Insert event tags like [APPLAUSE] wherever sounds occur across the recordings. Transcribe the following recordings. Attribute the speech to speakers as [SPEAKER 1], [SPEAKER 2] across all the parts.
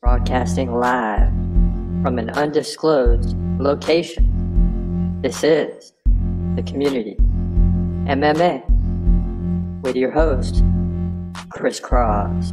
[SPEAKER 1] broadcasting live from an undisclosed location. This is the Community MMA with your host, Chris Cross.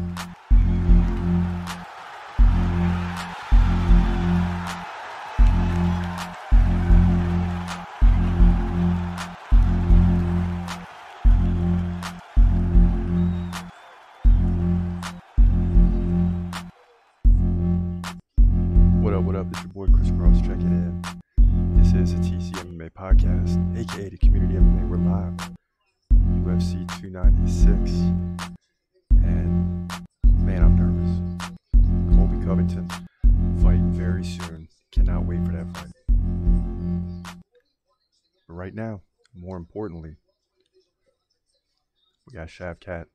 [SPEAKER 2] Got Shavkat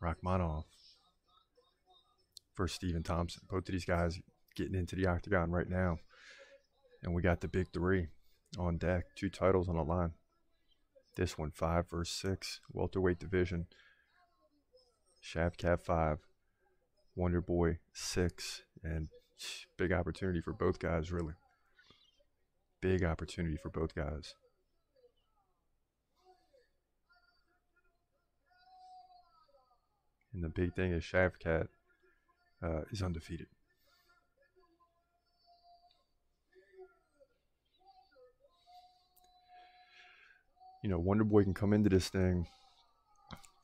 [SPEAKER 2] Rakhmonov versus Stephen Thompson. Both of these guys getting into the octagon right now. And we got the big three on deck, two titles on the line. This one, five versus six, welterweight division. Shavkat five, Wonder Boy six, and big opportunity for both guys, really. Big opportunity for both guys. And the big thing is Shavkat uh, is undefeated. you know, Wonder Boy can come into this thing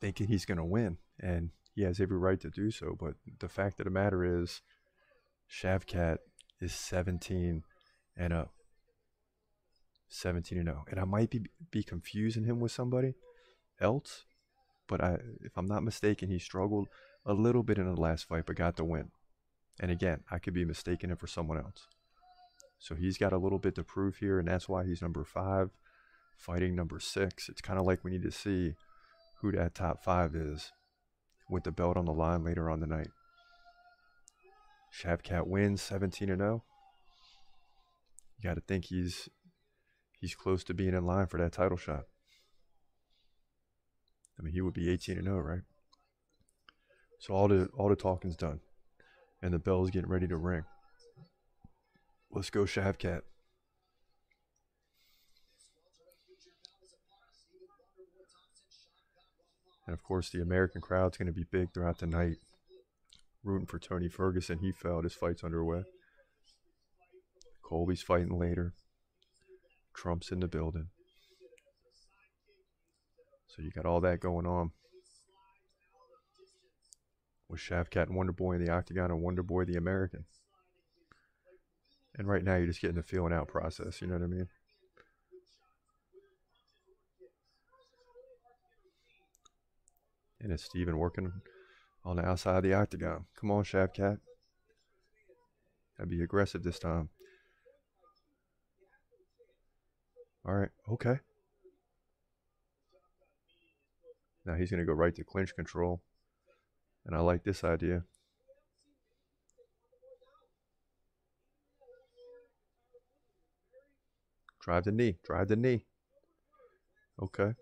[SPEAKER 2] thinking he's going to win, and he has every right to do so. But the fact of the matter is, Shavkat is 17 and 0. 17 and 0. And I might be, be confusing him with somebody else, but I, if I'm not mistaken, he struggled a little bit in the last fight, but got the win. And again, I could be mistaking him for someone else. So he's got a little bit to prove here, and that's why he's number five fighting number six. It's kind of like we need to see who that top five is with the belt on the line later on the night. Shavkat wins 17 0. You got to think he's he's close to being in line for that title shot. I mean, he would be 18 and 0, right? So all the all the talking's done, and the bell's getting ready to ring. Let's go, Shavkat. And of course, the American crowd's going to be big throughout the night, rooting for Tony Ferguson. He felt his fight's underway. Colby's fighting later. Trump's in the building. So you got all that going on. With Shavkat and Wonder Boy in the octagon and Wonder Boy the American. And right now you're just getting the feeling out process, you know what I mean? And it's Stephen working on the outside of the octagon. Come on, Shavkat. Gotta be aggressive this time. All right, okay. Now he's going to go right to clinch control. And I like this idea. Drive the knee. Drive the knee. Okay.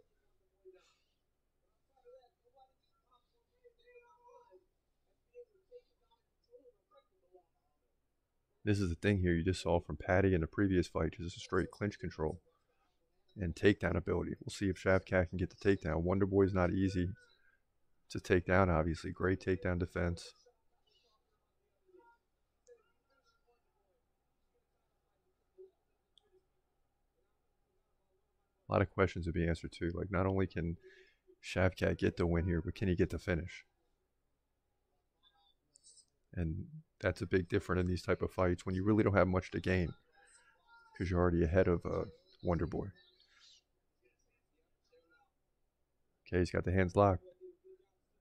[SPEAKER 2] This is the thing here you just saw from Paddy in the previous fight, just a straight clinch control and takedown ability. We'll see if Shavkat can get the takedown. Wonder Boy's not easy to take down, obviously. Great takedown defense. A lot of questions to be answered too. Like not only can Shavkat get the win here, but can he get the finish? And that's a big difference in these type of fights when you really don't have much to gain because you're already ahead of uh, Wonder Boy. Okay, he's got the hands locked.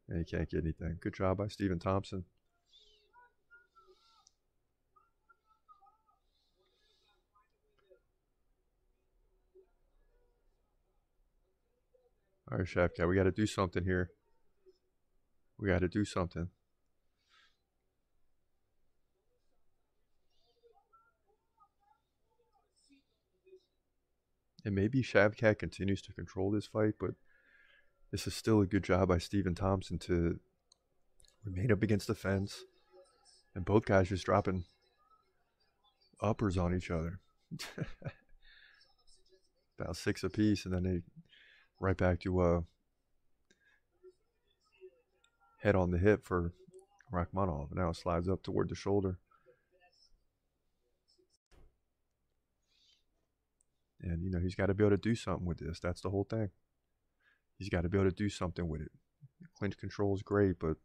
[SPEAKER 2] And he can't get anything. Good job by Stephen Thompson. All right, Shavkat, we got to do something here. We got to do something. And maybe Shavkat continues to control this fight, but this is still a good job by Stephen Thompson to remain up against the fence And both guys just dropping uppers on each other. [LAUGHS] About six apiece, and then they right back to uh, head on the hip for Rakhmonov. Now it slides up toward the shoulder. And, you know, he's got to be able to do something with this. That's the whole thing. He's got to be able to do something with it. Clinch control is great, but at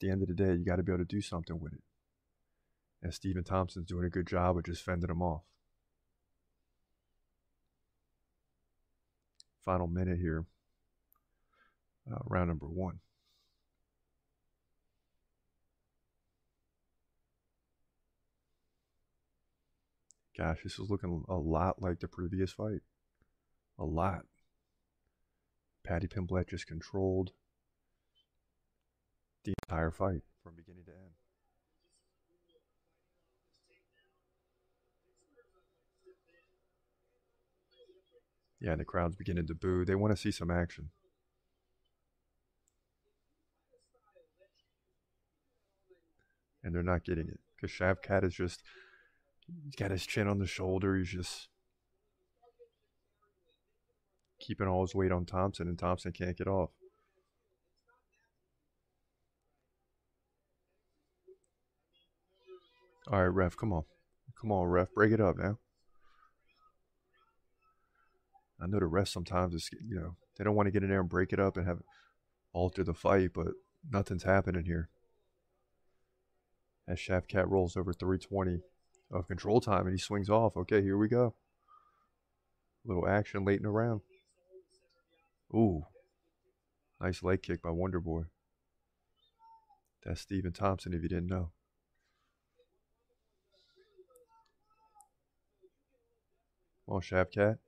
[SPEAKER 2] the end of the day, you got to be able to do something with it. And Stephen Thompson's doing a good job of just fending him off. Final minute here, uh, round number one. Gosh, this is looking a lot like the previous fight. A lot. Paddy Pimblett just controlled the entire fight from beginning to end. Yeah, and the crowd's beginning to boo. They want to see some action. And they're not getting it because Shavkat is just He's got his chin on the shoulder. He's just keeping all his weight on Thompson, and Thompson can't get off. All right, ref, come on. Come on, ref, break it up now. I know the rest sometimes is, you know, they don't want to get in there and break it up and have alter the fight, but nothing's happening here. As Shavkat rolls over 320 of control time and he swings off. Okay, here we go. Little action late in the round. Ooh. Nice leg kick by Wonder Boy. That's Stephen Thompson if you didn't know. Well, Shavkat.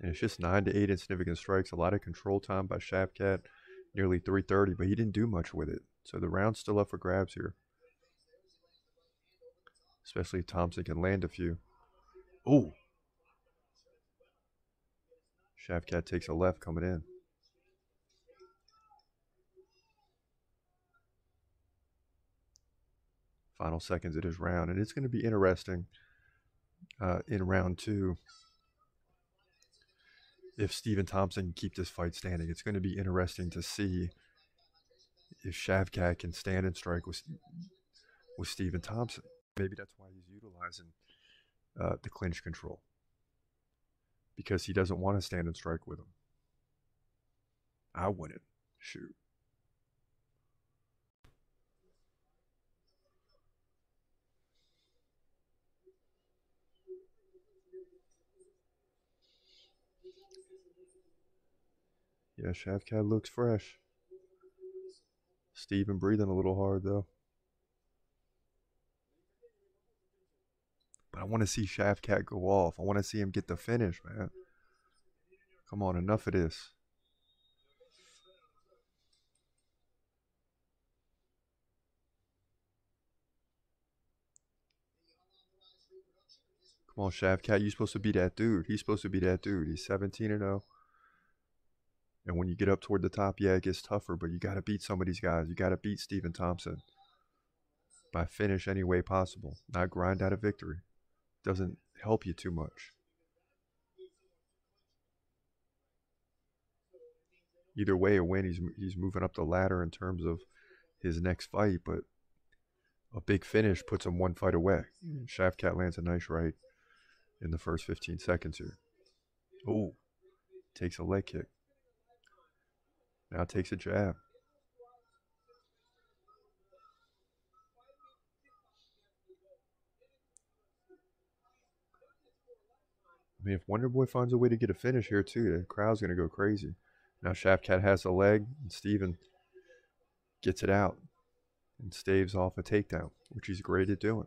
[SPEAKER 2] And it's just nine to eight in significant strikes. A lot of control time by Shavkat. Nearly 330, but he didn't do much with it. So the round's still up for grabs here especially if Thompson can land a few. Oh, Shavkat takes a left coming in. Final seconds of round, and it's going to be interesting uh, in round two if Stephen Thompson can keep this fight standing. It's going to be interesting to see if Shavkat can stand and strike with with Stephen Thompson. Maybe that's why he's utilizing uh, the clinch control because he doesn't want to stand and strike with him. I wouldn't. Shoot. Yeah, Shavkat looks fresh. Stephen breathing a little hard though. But I want to see Shavkat go off. I want to see him get the finish, man. Come on, enough of this. Come on, Shavkat, you're supposed to be that dude. He's supposed to be that dude. He's 17 and 0. And when you get up toward the top, yeah, it gets tougher, but you got to beat some of these guys. You got to beat Stephen Thompson by finish any way possible, not grind out a victory doesn't help you too much. Either way, a win, he's he's moving up the ladder in terms of his next fight, but a big finish puts him one fight away. Mm. Shavkat lands a nice right in the first 15 seconds here. Oh, takes a leg kick. Now takes a jab. I mean, if Wonder Boy finds a way to get a finish here too, the crowd's gonna go crazy. Now Shavkat has a leg, and Stephen gets it out and staves off a takedown, which he's great at doing.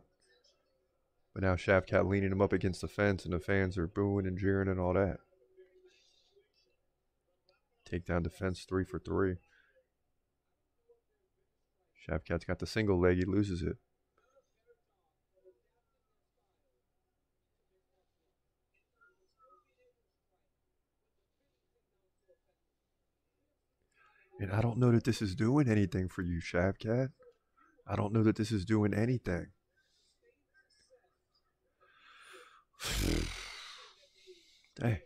[SPEAKER 2] But now Shavkat leaning him up against the fence, and the fans are booing and jeering and all that. Takedown defense three for three. Shavkat's got the single leg, he loses it. And I don't know that this is doing anything for you, Shavkat. I don't know that this is doing anything. [SIGHS] hey.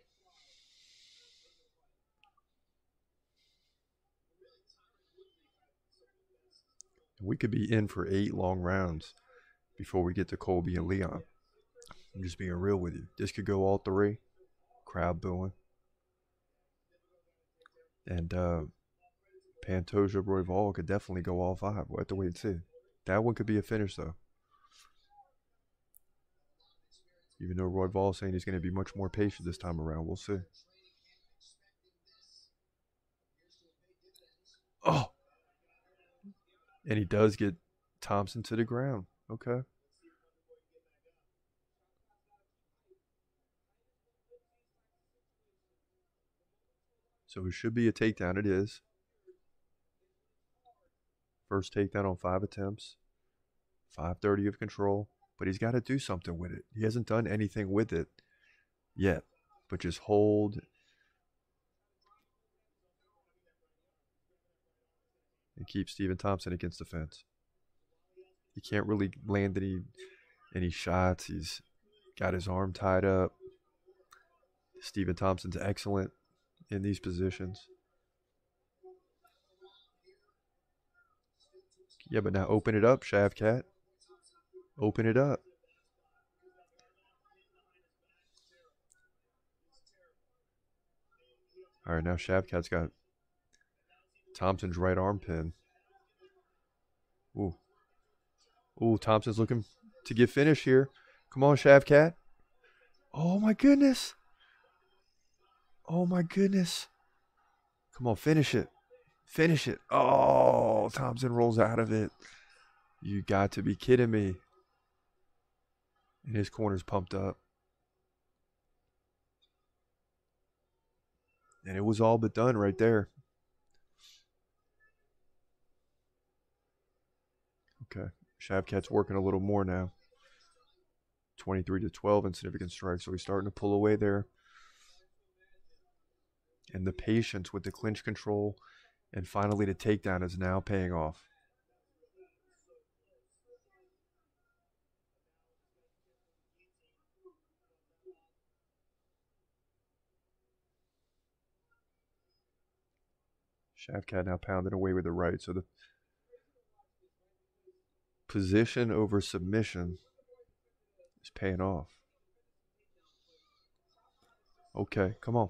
[SPEAKER 2] We could be in for eight long rounds before we get to Colby and Leon. I'm just being real with you. This could go all three. Crowd booing. And uh, Pantoja Royval could definitely go all five. We'll have to wait and see. That one could be a finish, though. Even though Royval is saying he's going to be much more patient this time around. We'll see. Oh! And he does get Thompson to the ground. Okay. So it should be a takedown. It is. First takedown on five attempts. 530 of control. But he's got to do something with it. He hasn't done anything with it yet. But just hold. And keep Stephen Thompson against the fence. He can't really land any any shots. He's got his arm tied up. Stephen Thompson's excellent in these positions. Yeah, but now open it up, Shavkat. Open it up. All right, now Shavkat's got Thompson's right arm pin. Ooh. Ooh, Thompson's looking to get finished here. Come on, Shavkat. Oh my goodness. Oh my goodness. Come on, finish it. Finish it. Oh, Thompson rolls out of it. You got to be kidding me. And his corner's pumped up. And it was all but done right there. Okay. Shavkat's working a little more now. 23 to 12 in significant strikes. So he's starting to pull away there. And the patience with the clinch control and finally the takedown is now paying off. Shavkat now pounding away with the right. So the position over submission is paying off. Okay, come on.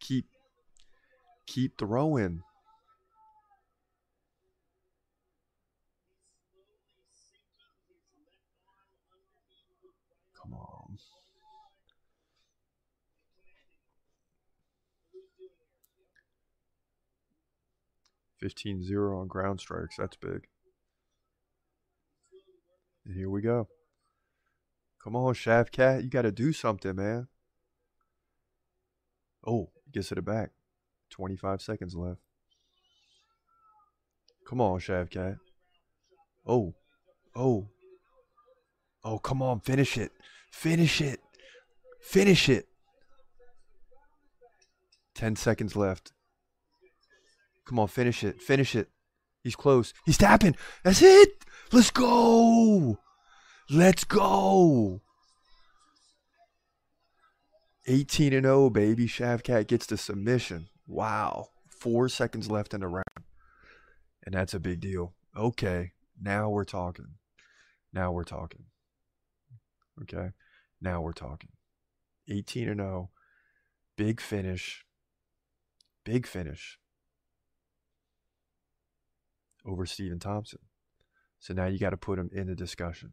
[SPEAKER 2] Keep keep throwing. Come on. Fifteen zero on ground strikes. That's big. And here we go. Come on, Shavkat. You got to do something, man. Oh, gets it back. 25 seconds left. Come on, Shavkat. Oh. Oh. Oh, come on. Finish it. Finish it. Finish it. 10 seconds left. Come on, finish it. Finish it. He's close. He's tapping. That's it. Let's go. Let's go. 18 and 0, baby. Shavkat gets the submission. Wow. Four seconds left in the round. And that's a big deal. Okay. Now we're talking. Now we're talking. Okay. Now we're talking. 18 and 0. Big finish. Big finish over Stephen Thompson. So now you got to put him in the discussion.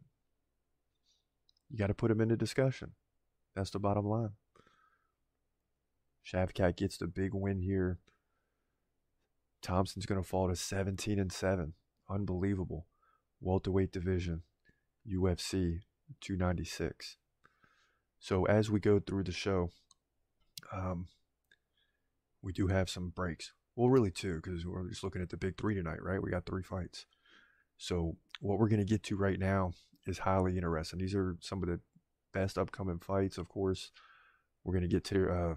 [SPEAKER 2] You got to put him in the discussion. That's the bottom line. Shavkat gets the big win here. Thompson's going to fall to 17 and 7. Unbelievable. Welterweight division, UFC 296. So as we go through the show, um, we do have some breaks. Well, really two, because we're just looking at the big three tonight, right? We got three fights. So what we're going to get to right now is highly interesting. These are some of the best upcoming fights. Of course, we're going to get to uh,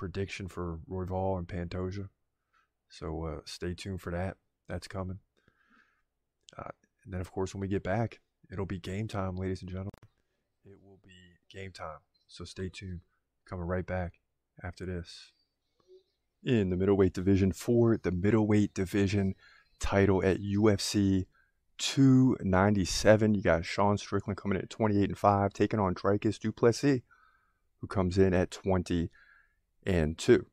[SPEAKER 2] prediction for Royval and Pantoja. So uh, stay tuned for that. That's coming. Uh, and then, of course, when we get back, it'll be game time, ladies and gentlemen. It will be game time. So stay tuned. Coming right back after this. In the middleweight division for the middleweight division title at UFC 297, you got Sean Strickland coming in at 28 and 5, taking on Dricus Du Plessis, who comes in at 20 and 2.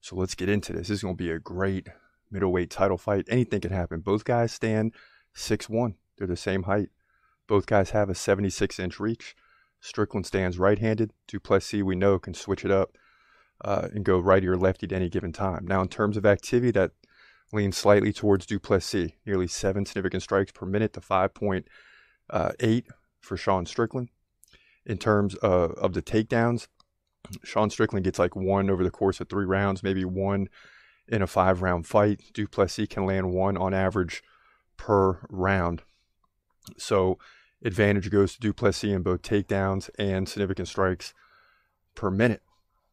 [SPEAKER 2] So let's get into this. This is going to be a great middleweight title fight. Anything can happen. Both guys stand 6'1. They're the same height. Both guys have a 76 inch reach. Strickland stands right handed. Du Plessis, we know, can switch it up uh, and go righty or lefty at any given time. Now, in terms of activity, that leans slightly towards Du Plessis, nearly seven significant strikes per minute to 5.8 uh, for Sean Strickland. In terms of, of the takedowns, Sean Strickland gets like one over the course of three rounds, maybe one in a five round fight. Du Plessis can land one on average per round. So advantage goes to Du Plessis in both takedowns and significant strikes per minute.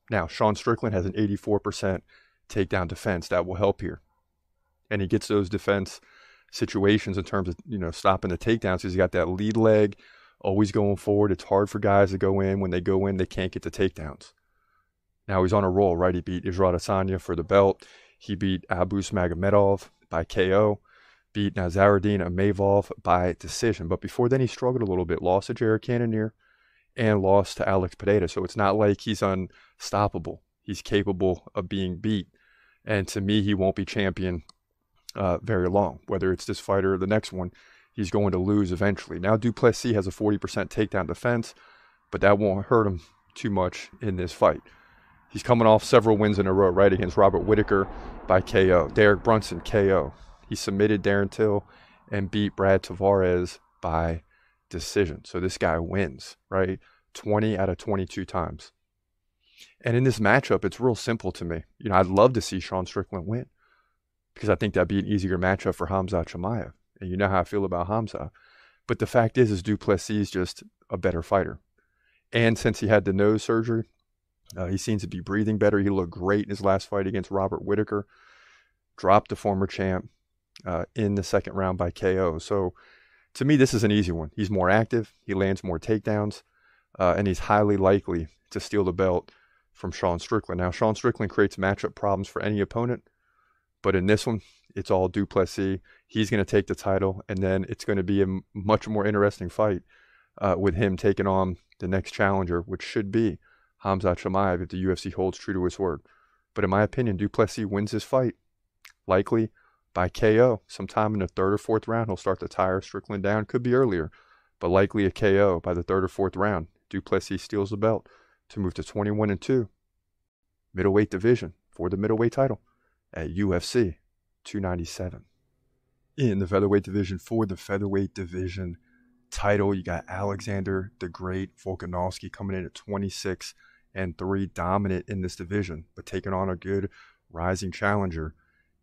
[SPEAKER 2] Now, Sean Strickland has an 84% takedown defense. That will help here. And he gets those defense situations in terms of, you know, stopping the takedowns because he got that lead leg always going forward. It's hard for guys to go in. When they go in, they can't get the takedowns. Now he's on a roll, right? He beat Israel Adesanya for the belt. He beat Abus Magomedov by KO, beat Nassourdine Imavov by decision. But before then, he struggled a little bit. Lost to Jared Cannonier and lost to Alex Pereira. So it's not like he's unstoppable. He's capable of being beat. And to me, he won't be champion uh, very long. Whether it's this fight or the next one, he's going to lose eventually. Now, Du Plessis has a 40% takedown defense, but that won't hurt him too much in this fight. He's coming off several wins in a row, right? Against Robert Whitaker by KO, Derek Brunson KO. He submitted Darren Till and beat Brad Tavares by decision. So this guy wins, right? 20 out of 22 times. And in this matchup, it's real simple to me. You know, I'd love to see Sean Strickland win because I think that'd be an easier matchup for Hamza Chimaev. And you know how I feel about Hamza. But the fact is, is Du Plessis is just a better fighter. And since he had the nose surgery, uh, he seems to be breathing better. He looked great in his last fight against Robert Whitaker. Dropped the former champ uh, in the second round by KO. So to me, this is an easy one. He's more active. He lands more takedowns. Uh, and he's highly likely to steal the belt from Sean Strickland. Now, Sean Strickland creates matchup problems for any opponent. But in this one, it's all Du Plessis. He's going to take the title, and then it's going to be a much more interesting fight uh, with him taking on the next challenger, which should be Hamza Chimaev if the UFC holds true to its word. But in my opinion, Du Plessis wins this fight, likely by KO sometime in the third or fourth round. He'll start to tire Strickland down. Could be earlier, but likely a KO by the third or fourth round. Du Plessis steals the belt to move to 21 and 2. Middleweight division for the middleweight title at UFC 297. In the featherweight division for the featherweight division title, you got Alexander the Great Volkanovski coming in at 26 and 3, dominant in this division, but taking on a good rising challenger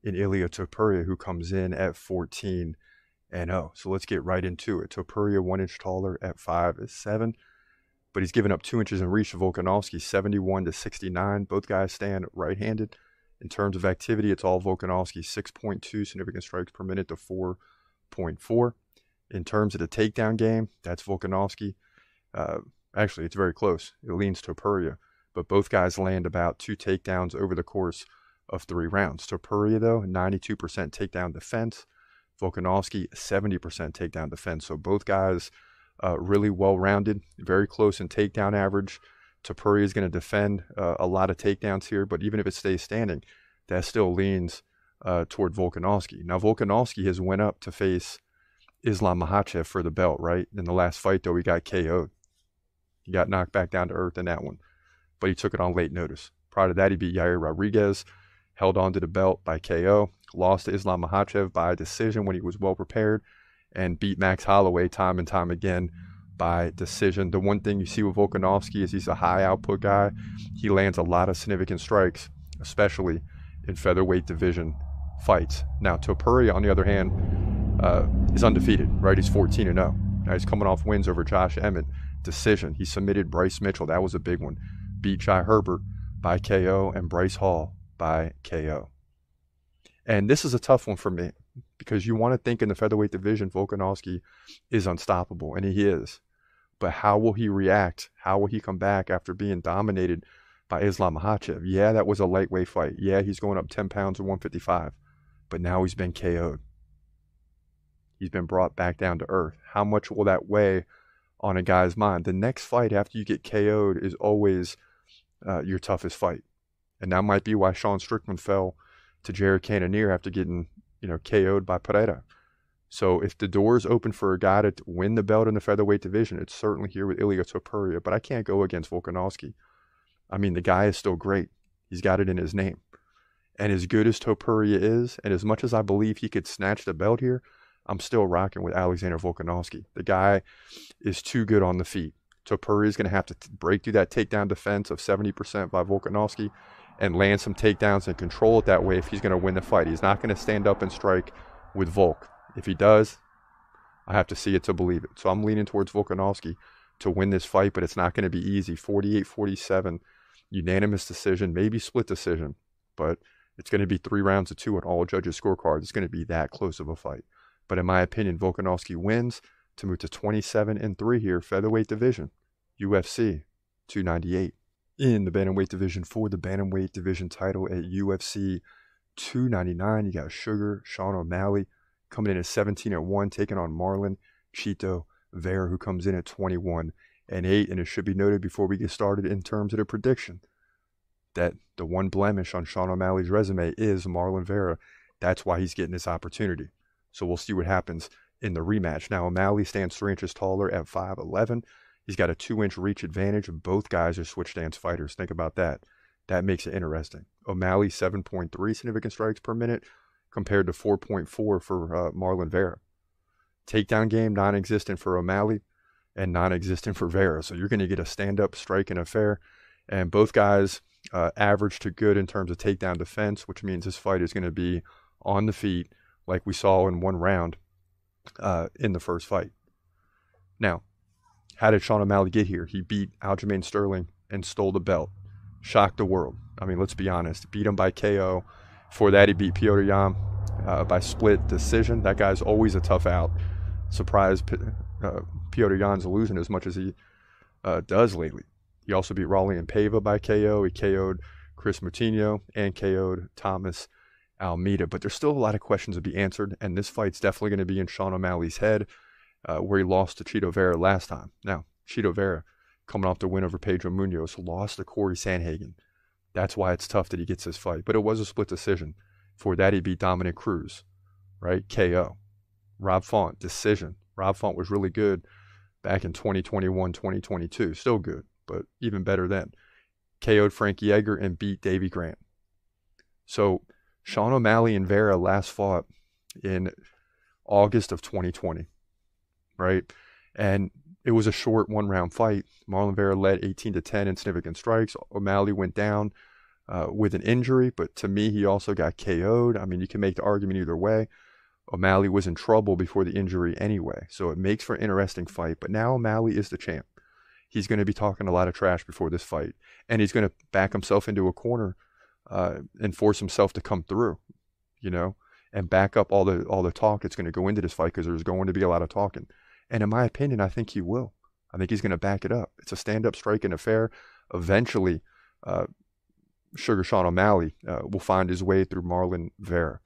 [SPEAKER 2] in Ilia Topuria, who comes in at 14 and 0. So let's get right into it. Topuria, one inch taller at 5 is 7, but he's given up two inches in reach to Volkanovski, 71 to 69. Both guys stand right handed. In terms of activity, it's all Volkanovski, 6.2 significant strikes per minute to 4.4. In terms of the takedown game, that's Volkanovski. Uh, actually, it's very close. It leans to Topuria, but both guys land about two takedowns over the course of three rounds. Topuria, though, 92% takedown defense. Volkanovski, 70% takedown defense. So both guys uh, really well rounded, very close in takedown average. Topuria is going to defend uh, a lot of takedowns here, but even if it stays standing, that still leans uh, toward Volkanovski. Now, Volkanovski has went up to face Islam Makhachev for the belt, right? In the last fight, though, he got KO'd. He got knocked back down to earth in that one, but he took it on late notice. Prior to that, he beat Yair Rodriguez, held on to the belt by KO, lost to Islam Makhachev by decision when he was well prepared, and beat Max Holloway time and time again by decision. The one thing you see with Volkanovski is he's a high output guy. He lands a lot of significant strikes, especially in featherweight division fights. Now, Topuria, on the other hand, uh, is undefeated, right? He's 14 and 0. Now he's coming off wins over Josh Emmett, decision. He submitted Bryce Mitchell. That was a big one. Beat Jai Herbert by KO and Bryce Hall by KO. And this is a tough one for me because you want to think in the featherweight division, Volkanovski is unstoppable, and he is. But how will he react? How will he come back after being dominated by Islam Makhachev? Yeah, that was a lightweight fight. Yeah, he's going up 10 pounds to 155, but now he's been KO'd. He's been brought back down to earth. How much will that weigh on a guy's mind? The next fight after you get KO'd is always uh, your toughest fight. And that might be why Sean Strickland fell to Jared Cannonier after getting, you know, KO'd by Pereira. So if the door is open for a guy to win the belt in the featherweight division, it's certainly here with Ilya Topuria. But I can't go against Volkanovski. I mean, the guy is still great. He's got it in his name. And as good as Topuria is, and as much as I believe he could snatch the belt here, I'm still rocking with Alexander Volkanovski. The guy is too good on the feet. Topuria is going to have to break through that takedown defense of 70% by Volkanovski and land some takedowns and control it that way if he's going to win the fight. He's not going to stand up and strike with Volk. If he does, I have to see it to believe it. So I'm leaning towards Volkanovski to win this fight, but it's not going to be easy. 48 47, unanimous decision, maybe split decision, but it's going to be three rounds of two on all judges' scorecards. It's going to be that close of a fight. But in my opinion, Volkanovski wins to move to 27 and 3 here, featherweight division, UFC 298 in the bantamweight division for the bantamweight division title at UFC 299. You got Sugar Sean O'Malley coming in at 17 at 1, taking on Marlon Chito Vera, who comes in at 21 and 8. And it should be noted before we get started in terms of the prediction that the one blemish on Sean O'Malley's resume is Marlon Vera. That's why he's getting this opportunity. So we'll see what happens in the rematch. Now, O'Malley stands three inches taller at 5'11. He's got a two inch reach advantage. Both guys are switch stance fighters. Think about that. That makes it interesting. O'Malley, 7.3 significant strikes per minute compared to 4.4 for uh, Marlon Vera. Takedown game non existent for O'Malley and non existent for Vera. So you're going to get a stand up strike striking affair. And both guys uh, average to good in terms of takedown defense, which means this fight is going to be on the feet like we saw in one round uh, in the first fight. Now, how did Sean O'Malley get here? He beat Aljamain Sterling and stole the belt. Shocked the world. I mean, let's be honest. Beat him by KO. For that, he beat Piotr Yan uh, by split decision. That guy's always a tough out. Surprised uh, Petr Yan's losing as much as he uh, does lately. He also beat Raulian Paiva by KO. He KO'd Kris Moutinho and KO'd Thomas Almeida. But there's still a lot of questions to be answered, and this fight's definitely going to be in Sean O'Malley's head uh, where he lost to Chito Vera last time. Now, Chito Vera, coming off the win over Pedro Munhoz, lost to Corey Sandhagen. That's why it's tough that he gets this fight. But it was a split decision. For that, he'd beat Dominick Cruz, right? KO. Rob Font, decision. Rob Font was really good back in 2021, 2022. Still good, but even better then. KO'd Frankie Edgar and beat Davy Grant. So Sean O'Malley and Vera last fought in August of 2020 right? And it was a short one round fight. Marlon Vera led 18 to 10 in significant strikes. O'Malley went down uh, with an injury, but to me, he also got KO'd. I mean, you can make the argument either way. O'Malley was in trouble before the injury anyway, so it makes for an interesting fight. But now O'Malley is the champ. He's going to be talking a lot of trash before this fight, and he's going to back himself into a corner uh, and force himself to come through, you know, and back up all the all the talk that's going to go into this fight because there's going to be a lot of talking. And in my opinion, I think he will. I think he's going to back it up. It's a stand up striking affair. Eventually, uh, Sugar Sean O'Malley uh, will find his way through Marlon Vera,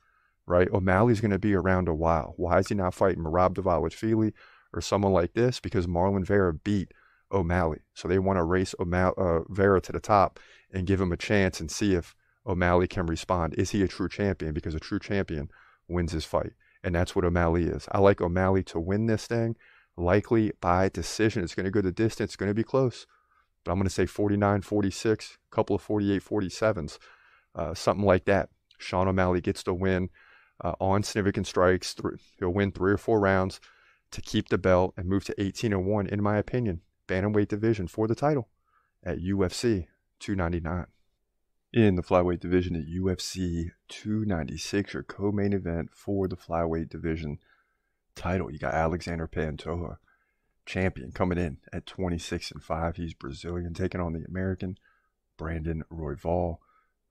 [SPEAKER 2] right? O'Malley's going to be around a while. Why is he not fighting Merab Dvalishvili or someone like this? Because Marlon Vera beat O'Malley. So they want to race O'Malley, uh, Vera to the top and give him a chance and see if O'Malley can respond. Is he a true champion? Because a true champion wins his fight. And that's what O'Malley is. I like O'Malley to win this thing, likely by decision. It's going to go the distance, it's going to be close. But I'm going to say 49 46, a couple of 48 47s, uh, something like that. Sean O'Malley gets the win uh, on significant strikes. He'll win three or four rounds to keep the belt and move to 18 and 1, in my opinion, bantamweight division for the title at UFC 299 in the flyweight division at UFC 296, your co-main event for the flyweight division title. You got Alexander Pantoja, champion, coming in at 26 and 5. He's Brazilian, taking on the American Brandon Royval,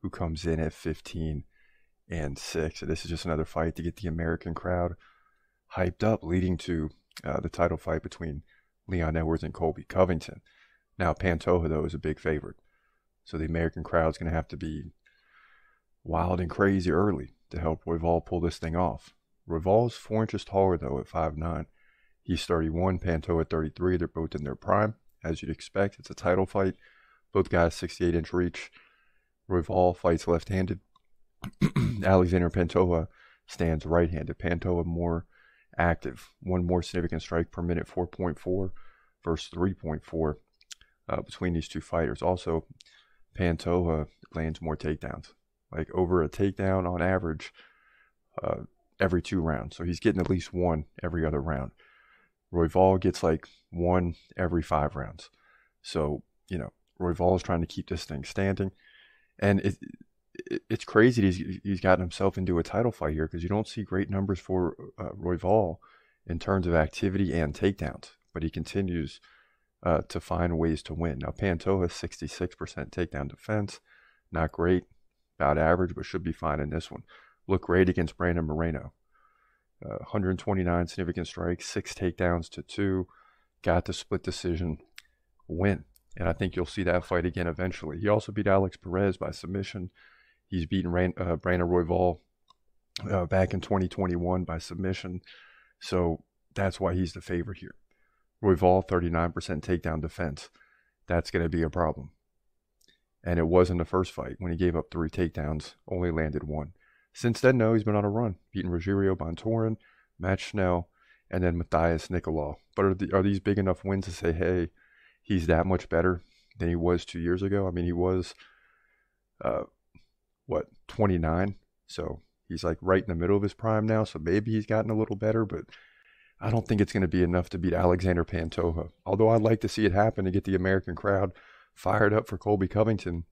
[SPEAKER 2] who comes in at 15 and six. So this is just another fight to get the American crowd hyped up, leading to uh, the title fight between Leon Edwards and Colby Covington. Now, Pantoja, though, is a big favorite. So the American crowd's going to have to be wild and crazy early to help Royval pull this thing off. Royval's four inches taller, though, at 5'9. He's 31, Pantoja at 33. They're both in their prime, as you'd expect. It's a title fight. Both guys 68 inch reach. Royval fights left handed. [CLEARS THROAT] Alexander Pantoja stands right handed. Pantoja more active, one more significant strike per minute, 4.4 versus 3.4 uh, between these two fighters. Also, Pantoja lands more takedowns, like over a takedown on average uh, every two rounds. So he's getting at least one every other round. Royval gets like one every five rounds. So, you know, Royval is trying to keep this thing standing. And it, it, it's crazy he's, he's gotten himself into a title fight here because you don't see great numbers for uh, Royval in terms of activity and takedowns. But he continues uh, to find ways to win. Now, Pantoja 66% takedown defense. Not great, about average, but should be fine in this one. Look great against Brandon Moreno. Uh, 129 significant strikes, six takedowns to two. Got the split decision win. And I think you'll see that fight again eventually. He also beat Alex Perez by submission. He's beaten Rain, uh, Brandon Royval uh, back in 2021 by submission. So that's why he's the favorite here. Royval, 39% takedown defense. That's going to be a problem. And it was in the first fight when he gave up three takedowns, only landed one. Since then, no, he's been on a run, beating Rogerio Bontorin, Matt Schnell, and then Matheus Nicolau. But are, the, are these big enough wins to say, hey, he's that much better than he was two years ago? I mean, he was, uh, what, 29? So he's like right in the middle of his prime now. So maybe he's gotten a little better, but I don't think it's going to be enough to beat Alexander Pantoja. Although I'd like to see it happen to get the American crowd fired up for Colby Covington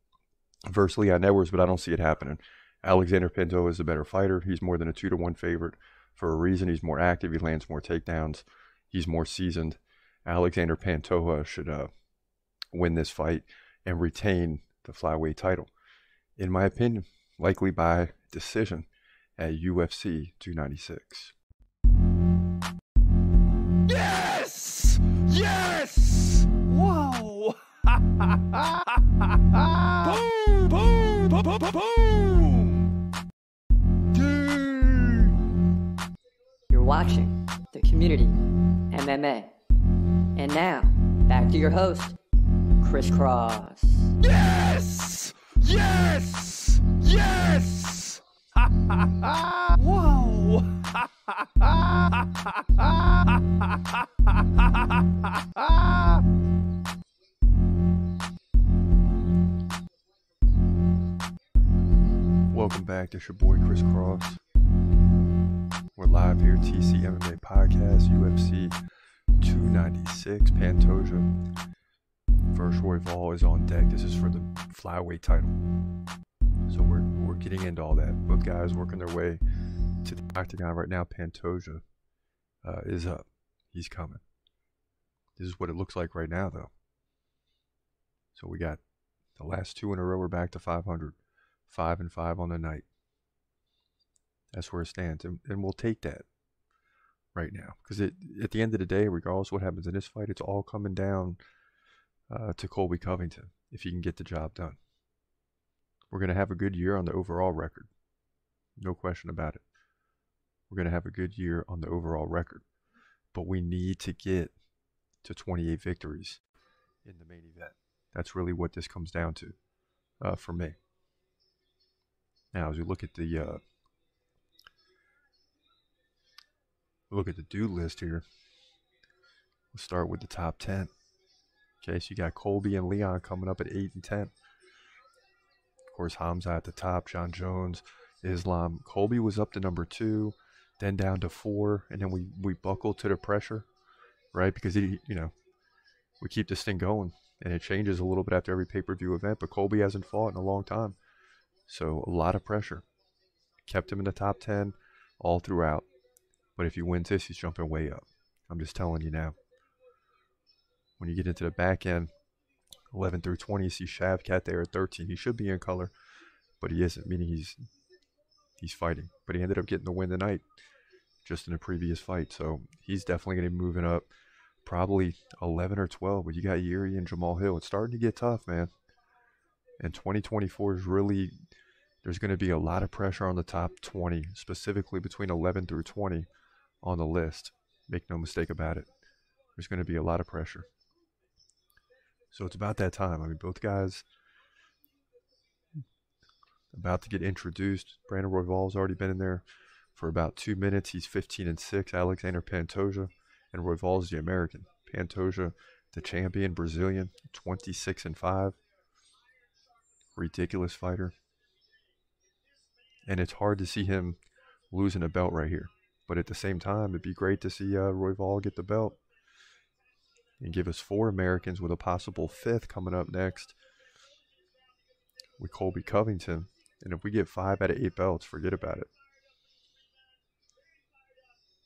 [SPEAKER 2] versus Leon Edwards, but I don't see it happening. Alexander Pantoja is a better fighter. He's more than a two to one favorite for a reason. He's more active. He lands more takedowns. He's more seasoned. Alexander Pantoja should uh, win this fight and retain the flyweight title, in my opinion, likely by decision at UFC 296.
[SPEAKER 3] Yes! Yes! Wow! [LAUGHS] boom! Boom! Boom! Boom! Boom! Dude!
[SPEAKER 1] You're watching the community MMA. And now, back to your host, Chris Cross.
[SPEAKER 3] Yes! Yes! Yes! [LAUGHS] wow! [LAUGHS]
[SPEAKER 2] Back. It's your boy Chris Cross. We're live here, TC MMA Podcast, UFC 296. Pantoja versus Royval is on deck. This is for the flyweight title. So we're we're getting into all that. Both guys working their way to the octagon right now. Pantoja uh, is up. He's coming. This is what it looks like right now, though. So we got the last two in a row. We're back to 500, five and five on the night. That's where it stands, and, and we'll take that right now because at the end of the day, regardless what happens in this fight, it's all coming down uh, to Colby Covington if he can get the job done. We're going to have a good year on the overall record, no question about it. We're going to have a good year on the overall record, but we need to get to 28 victories in the main event. That's really what this comes down to uh, for me. Now, as we look at the uh, look at the due list here, we'll start with the top 10. Okay, so you got Colby and Leon coming up at 8 and 10. Of course, Hamza at the top, Jon Jones, Islam. Colby was up to number two, then down to four, and then we, we buckled to the pressure, right? Because, he, you know, we keep this thing going, and it changes a little bit after every pay per view event, but Colby hasn't fought in a long time. So a lot of pressure. Kept him in the top 10 all throughout. But if he wins this, he's jumping way up. I'm just telling you now. When you get into the back end, 11 through 20, you see Shavkat there at 13. He should be in color, but he isn't, meaning he's he's fighting. But he ended up getting the win tonight, just in a previous fight. So he's definitely going to be moving up, probably 11 or 12. But you got Yuri and Jamahal Hill. It's starting to get tough, man. And 2024 is really there's going to be a lot of pressure on the top 20, specifically between 11 through 20 on the list. Make no mistake about it. There's going to be a lot of pressure. So it's about that time. I mean, both guys about to get introduced. Brandon Royval's already been in there for about two minutes. He's 15 and 6. Alexander Pantoja and Royval's the American. Pantoja, the champion Brazilian, 26 and 5. Ridiculous fighter. And it's hard to see him losing a belt right here. But at the same time, it'd be great to see uh, Royval get the belt and give us four Americans with a possible fifth coming up next with Colby Covington. And if we get five out of eight belts, forget about it.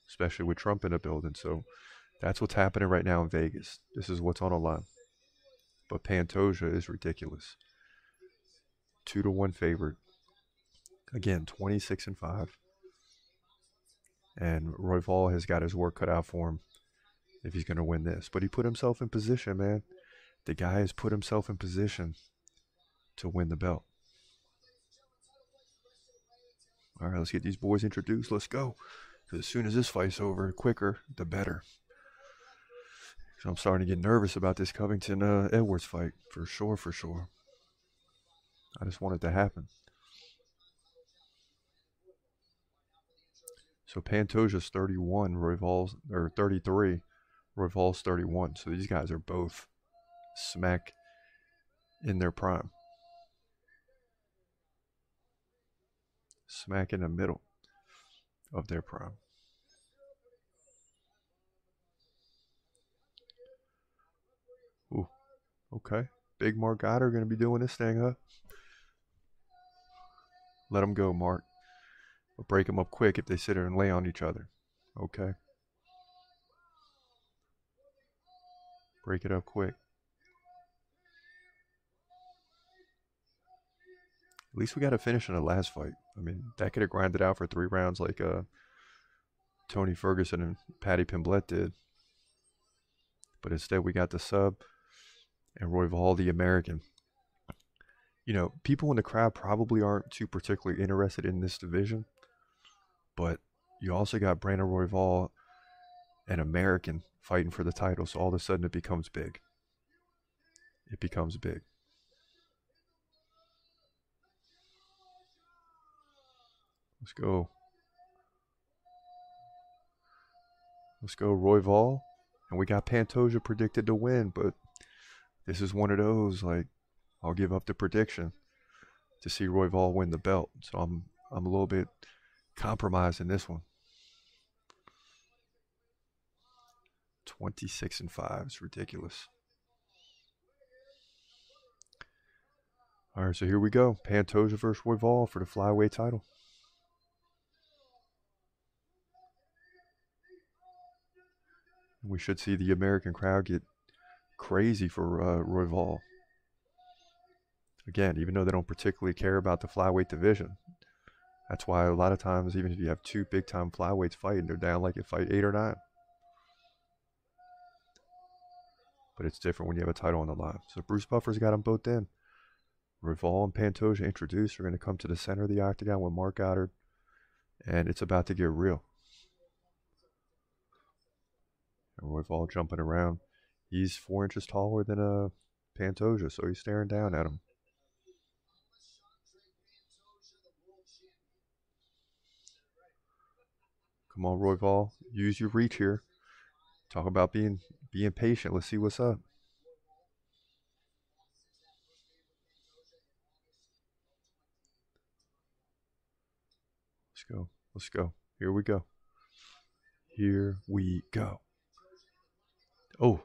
[SPEAKER 2] Especially with Trump in the building. So that's what's happening right now in Vegas. This is what's on the line. But Pantoja is ridiculous. Two to one favorite. Again, 26 and 5. And roy Royval has got his work cut out for him if he's going to win this. But he put himself in position, man. The guy has put himself in position to win the belt. All right, let's get these boys introduced. Let's go. Because as soon as this fight's over, quicker, the better. So I'm starting to get nervous about this Covington uh, Edwards fight. For sure, for sure. I just want it to happen. So Pantoja's 31, Royval's or 33, Royval's 31. So these guys are both smack in their prime. Smack in the middle of their prime. Ooh, okay. Big Marc Goddard going to be doing this thing, huh? Let him go, Marc. Break them up quick if they sit there and lay on each other. Okay. Break it up quick. At least we got a finish in the last fight. I mean, that could have grinded out for three rounds like uh, Tony Ferguson and Paddy Pimblett did. But instead, we got the sub and Royval, the American. You know, people in the crowd probably aren't too particularly interested in this division, but you also got Brandon Royval, an American, fighting for the title. So all of a sudden, it becomes big. It becomes big. Let's go. Let's go, Royval. And we got Pantoja predicted to win, but this is one of those like I'll give up the prediction to see Royval win the belt. So I'm I'm a little bit compromised in this one. 26 and 5 is ridiculous. All right, so here we go. Pantoja versus Royval for the flyweight title. We should see the American crowd get crazy for uh, Royval. Again, even though they don't particularly care about the flyweight division, that's why a lot of times, even if you have two big time flyweights fighting, they're down like at fight eight or nine. But it's different when you have a title on the line. So Bruce Buffer's got them both in. Royval and Pantoja introduced are going to come to the center of the octagon with Marc Goddard, and it's about to get real. And Royval jumping around. He's four inches taller than a uh, Pantoja, so he's staring down at him. Come on. Use your reach here. Talk about being being patient. Let's see what's up. Let's go. Let's go. Here we go. Here we go. Oh.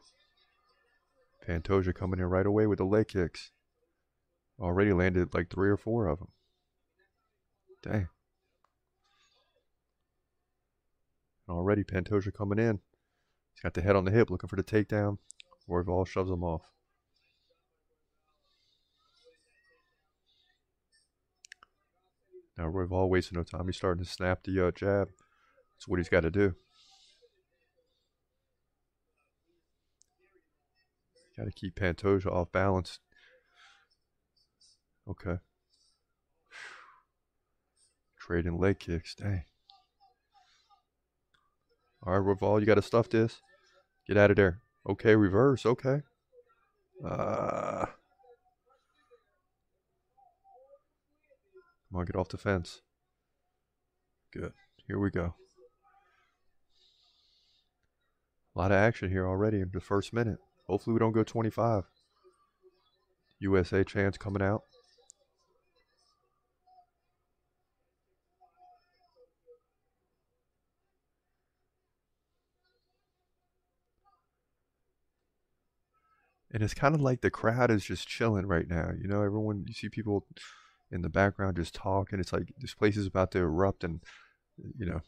[SPEAKER 2] Pantoja coming in right away with the leg kicks. Already landed like three or four of them. Dang. And already Pantoja coming in. He's got the head on the hip looking for the takedown. Royval shoves him off. Now Royval wasting no time. He's starting to snap the uh, jab. That's what he's got to do. Got to keep Pantoja off balance. Okay. Trading leg kicks. Dang. All right, Royval, you got to stuff this. Get out of there. Okay, reverse. Okay. Uh, come on, get off the fence. Good. Here we go. A lot of action here already in the first minute. Hopefully, we don't go 25. USA chants coming out. And it's kind of like the crowd is just chilling right now. You know, everyone you see people in the background just talking. It's like this place is about to erupt, and you know,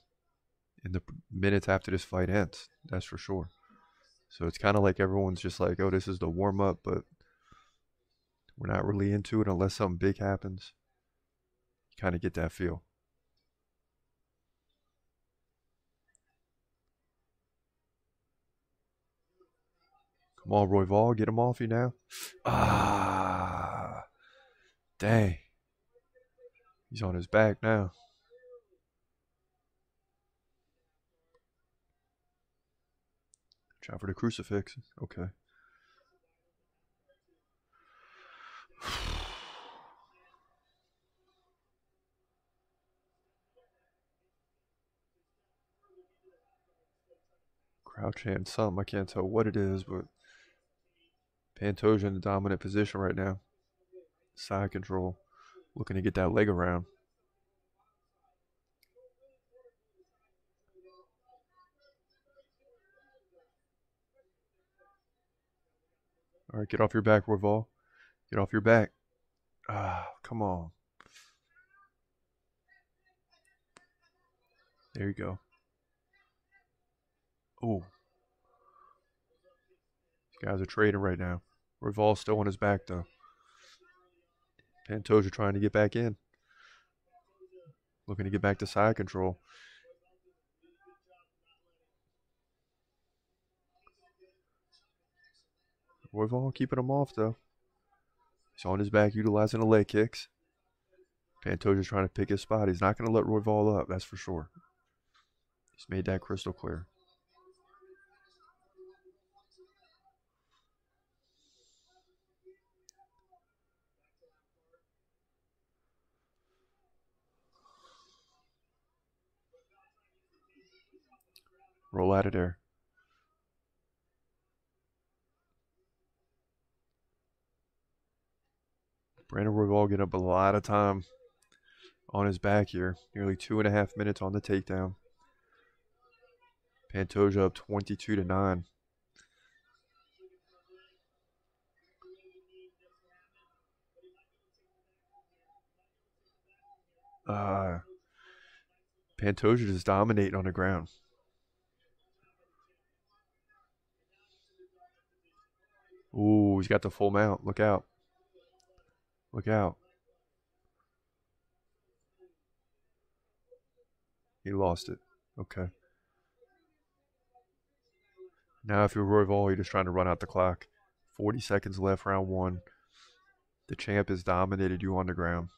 [SPEAKER 2] in the minutes after this fight ends, that's for sure. So it's kind of like everyone's just like, oh, this is the warm up, but we're not really into it unless something big happens. You kind of get that feel. Come on, Royval, get him off you now. Ah, dang. He's on his back now. Try for the crucifix. Okay. [SIGHS] Crouch hand something. I can't tell what it is, but Pantoja in the dominant position right now. Side control. Looking to get that leg around. All right, get off your back, Royval. Get off your back. Ah, come on. There you go. Oh. Guys are trading right now. Royval's still on his back, though. Pantoja trying to get back in. Looking to get back to side control. Royval keeping him off, though. He's on his back, utilizing the leg kicks. Pantoja's trying to pick his spot. He's not going to let Royval up, that's for sure. He's made that crystal clear. Of there. Brandon Royval getting up a lot of time on his back here. Nearly two and a half minutes on the takedown. Pantoja up 22 to 9. Uh, Pantoja just dominating on the ground. Ooh, he's got the full mount. Look out. Look out. He lost it. Okay. Now, if you're Royval, you're just trying to run out the clock. 40 seconds left, round one. The champ has dominated you on the ground.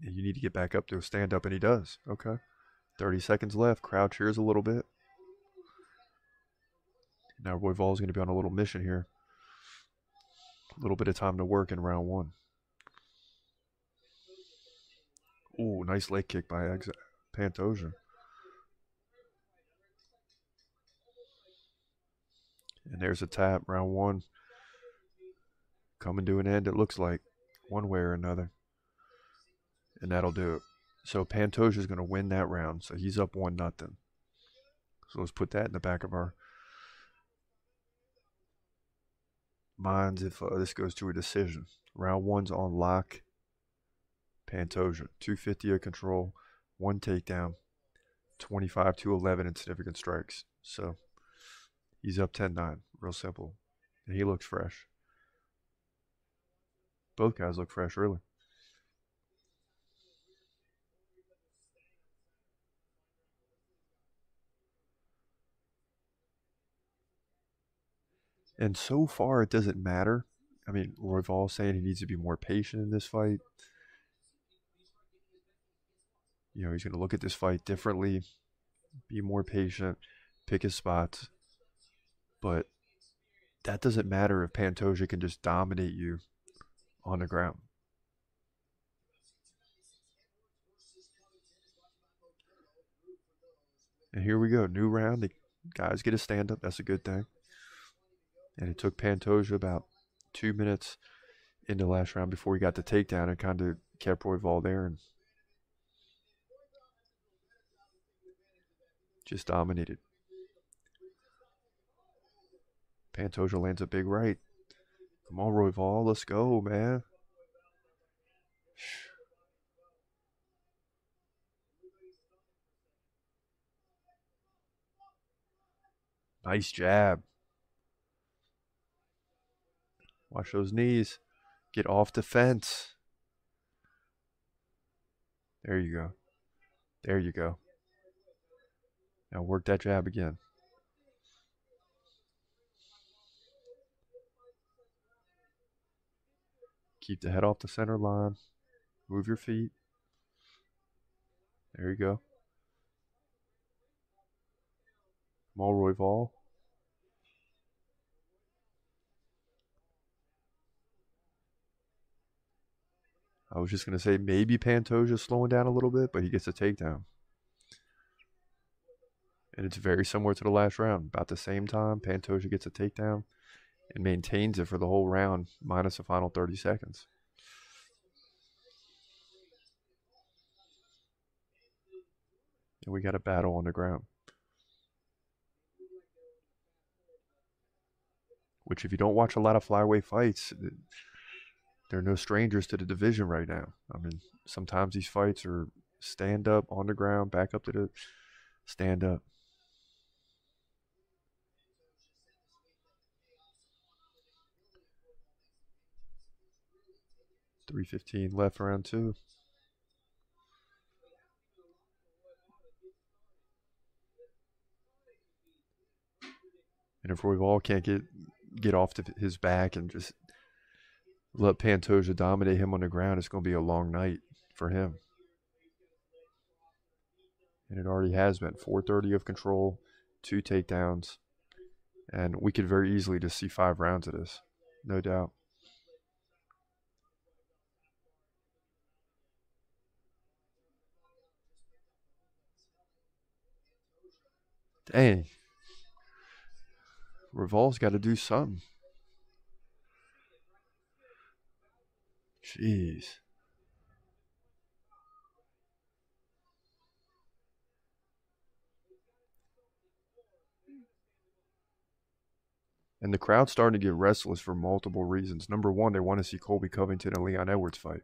[SPEAKER 2] You need to get back up to a stand up, and he does. Okay. 30 seconds left. Crowd cheers a little bit. Now Royval is going to be on a little mission here. A little bit of time to work in round one. Ooh, nice leg kick by Ex-. And there's a tap, round one. Coming to an end, it looks like, one way or another. And that'll do it. So Pantoja is going to win that round. So he's up one nothing. So let's put that in the back of our minds if uh, this goes to a decision. Round one's on lock. Pantoja, 250 of control, one takedown, 25 to 11 in significant strikes. So he's up 10 9. Real simple. And he looks fresh. Both guys look fresh, really. And so far, it doesn't matter. I mean, Royval saying he needs to be more patient in this fight. You know, he's going to look at this fight differently, be more patient, pick his spots. But that doesn't matter if Pantoja can just dominate you on the ground. And here we go, new round. The guys get a stand up. That's a good thing. And it took Pantoja about two minutes in the last round before he got the takedown and kind of kept Royval there and just dominated. Pantoja lands a big right. Come on, Royval, let's go, man. [SIGHS] Nice jab. Watch those knees. Get off the fence. There you go. There you go. Now work that jab again. Keep the head off the center line. Move your feet. There you go. Come Royval. I was just going to say maybe Pantoja slowing down a little bit, but he gets a takedown. And it's very similar to the last round. About the same time, Pantoja gets a takedown and maintains it for the whole round, minus the final 30 seconds. And we got a battle on the ground. Which, if you don't watch a lot of flyweight fights, they're no strangers to the division right now. I mean, sometimes these fights are stand up on the ground, back up to the stand up. Three fifteen left round two. And if Royval can't get get off to his back and just let Pantoja dominate him on the ground, it's going to be a long night for him. And it already has been 430 of control, two takedowns, and we could very easily just see five rounds of this, no doubt. Dang. Royval's got to do something. Jeez. And the crowd's starting to get restless for multiple reasons. Number one, they want to see Colby Covington and Leon Edwards fight.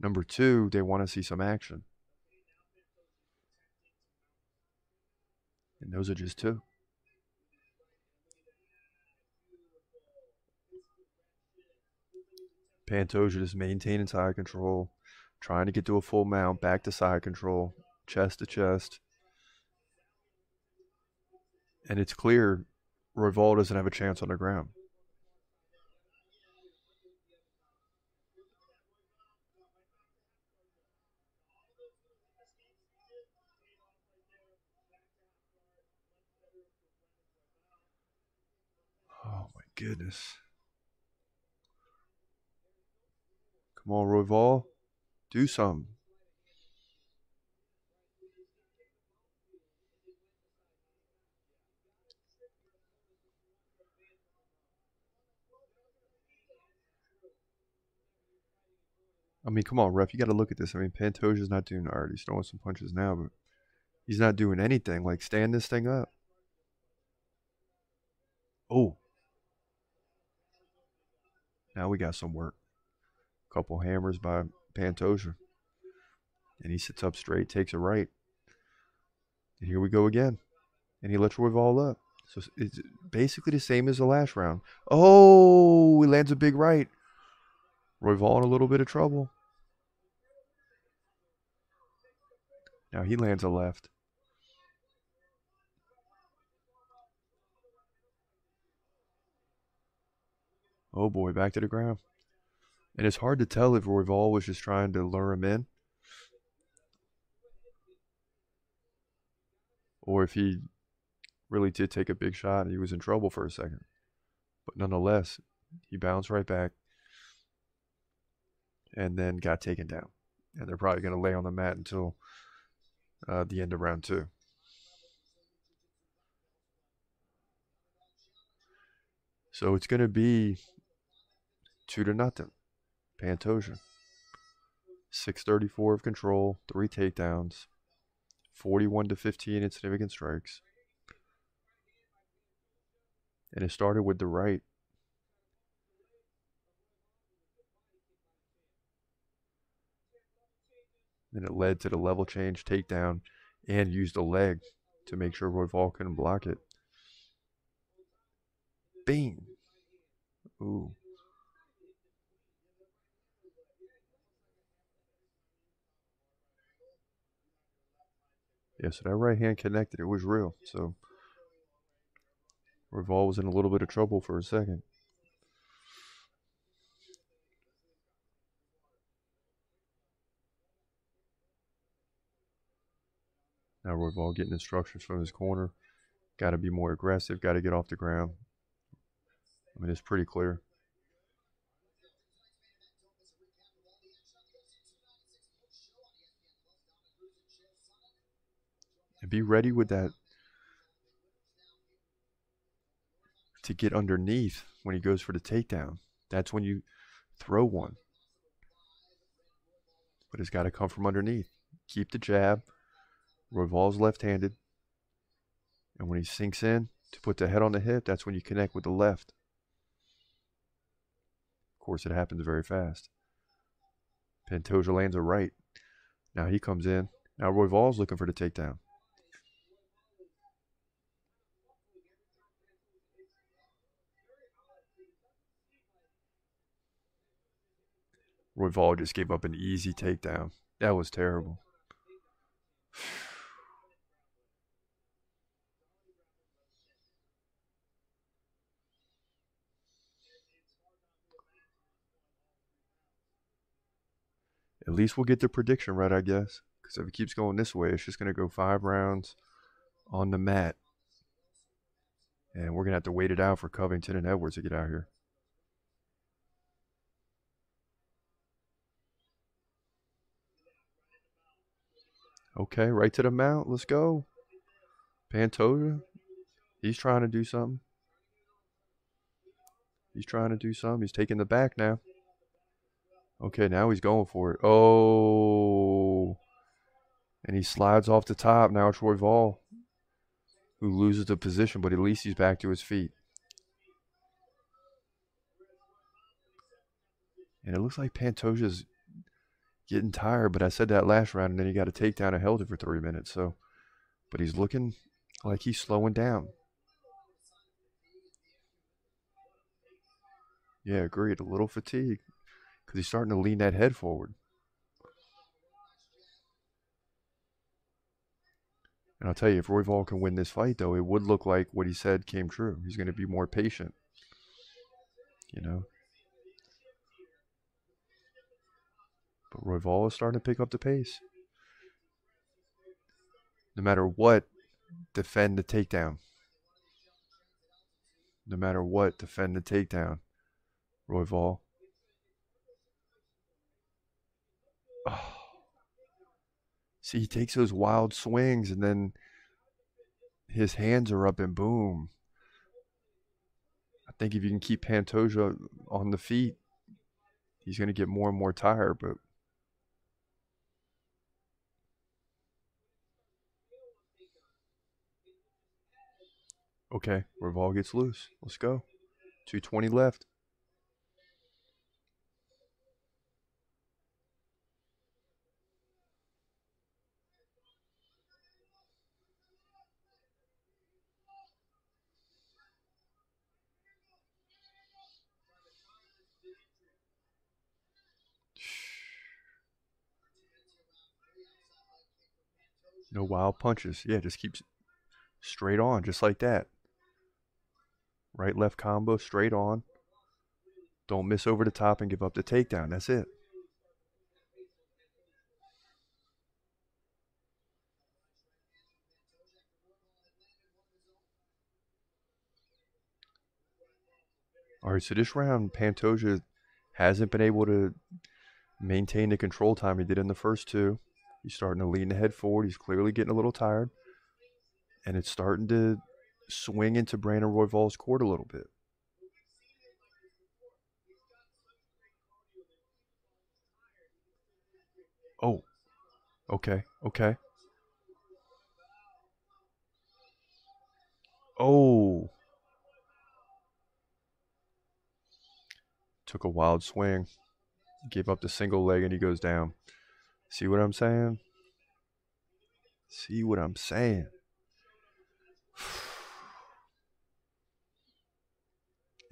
[SPEAKER 2] Number two, they want to see some action. And those are just two. Pantoja just maintaining side control, trying to get to a full mount, back to side control, chest to chest. And it's clear Royval doesn't have a chance on the ground. Oh my goodness. Come on, Royval. Do some. I mean, come on, ref. You got to look at this. I mean, Pantoja's not doing art. He's throwing some punches now, but he's not doing anything. Like, stand this thing up. Oh. Now we got some work couple hammers by Pantoja. And he sits up straight, takes a right. And here we go again. And he lets Royval up. So it's basically the same as the last round. Oh, he lands a big right. Royval in a little bit of trouble. Now he lands a left. Oh boy, back to the ground. And it's hard to tell if Royval was just trying to lure him in or if he really did take a big shot and he was in trouble for a second. But nonetheless, he bounced right back and then got taken down. And they're probably going to lay on the mat until uh, the end of round two. So it's going to be two to nothing. Pantoja. 634 of control, three takedowns, 41 to 15 in significant strikes. And it started with the right. Then it led to the level change, takedown, and used a leg to make sure Royval couldn't block it. Bing. Ooh. Yeah, so that right hand connected. It was real. So Royval was in a little bit of trouble for a second. Now Royval getting instructions from his corner. Got to be more aggressive. Got to get off the ground. I mean, it's pretty clear. Be ready with that to get underneath when he goes for the takedown. That's when you throw one. But it's got to come from underneath. Keep the jab. Royval's left handed. And when he sinks in to put the head on the hip, that's when you connect with the left. Of course, it happens very fast. Pantoja lands a right. Now he comes in. Now Royval's looking for the takedown. Royval just gave up an easy takedown. That was terrible. At least we'll get the prediction right, I guess. Because if it keeps going this way, it's just going to go five rounds on the mat. And we're going to have to wait it out for Covington and Edwards to get out here. Okay, right to the mount. Let's go. Pantoja. He's trying to do something. He's trying to do something. He's taking the back now. Okay, now he's going for it. Oh. And he slides off the top. Now it's Royval who loses the position, but at least he's back to his feet. And it looks like Pantoja's getting tired, but I said that last round, and then he got a takedown and held it for three minutes. So, but he's looking like he's slowing down. Yeah, agreed. A little fatigue because he's starting to lean that head forward. And I'll tell you, if Royval can win this fight, though, it would look like what he said came true. He's going to be more patient. You know, But Royval is starting to pick up the pace. No matter what, defend the takedown. No matter what, defend the takedown. Royval. Oh. [SIGHS] See, he takes those wild swings and then his hands are up and boom. I think if you can keep Pantoja on the feet, he's going to get more and more tired, but Okay, Royval gets loose. Let's go. 220 left. No wild punches. Yeah, just keeps straight on, just like that. Right left combo straight on. Don't miss over the top and give up the takedown. That's it. All right, so this round, Pantoja hasn't been able to maintain the control time he did in the first two. He's starting to lean the head forward. He's clearly getting a little tired. And it's starting to swing into Brandon Royval's court a little bit. Oh, okay, okay. Oh. Took a wild swing. Gave up the single leg and he goes down. See what I'm saying? See what I'm saying? [SIGHS]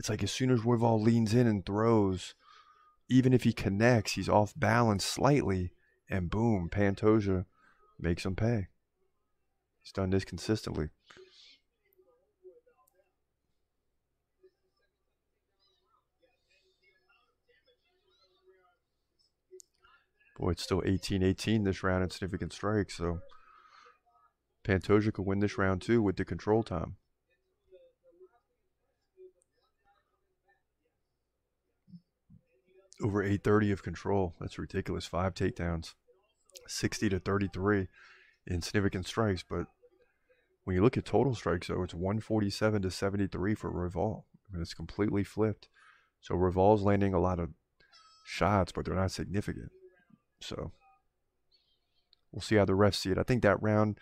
[SPEAKER 2] It's like as soon as Royval leans in and throws, even if he connects, he's off balance slightly, and boom, Pantoja makes him pay. He's done this consistently. Boy, it's still 18 18 this round in significant strikes, so Pantoja could win this round too with the control time. Over 830 of control. That's ridiculous. Five takedowns. 60 to 33 in significant strikes. But when you look at total strikes, though, it's 147 to 73 for Royval. I mean, it's completely flipped. So Royval's landing a lot of shots, but they're not significant. So we'll see how the refs see it. I think that round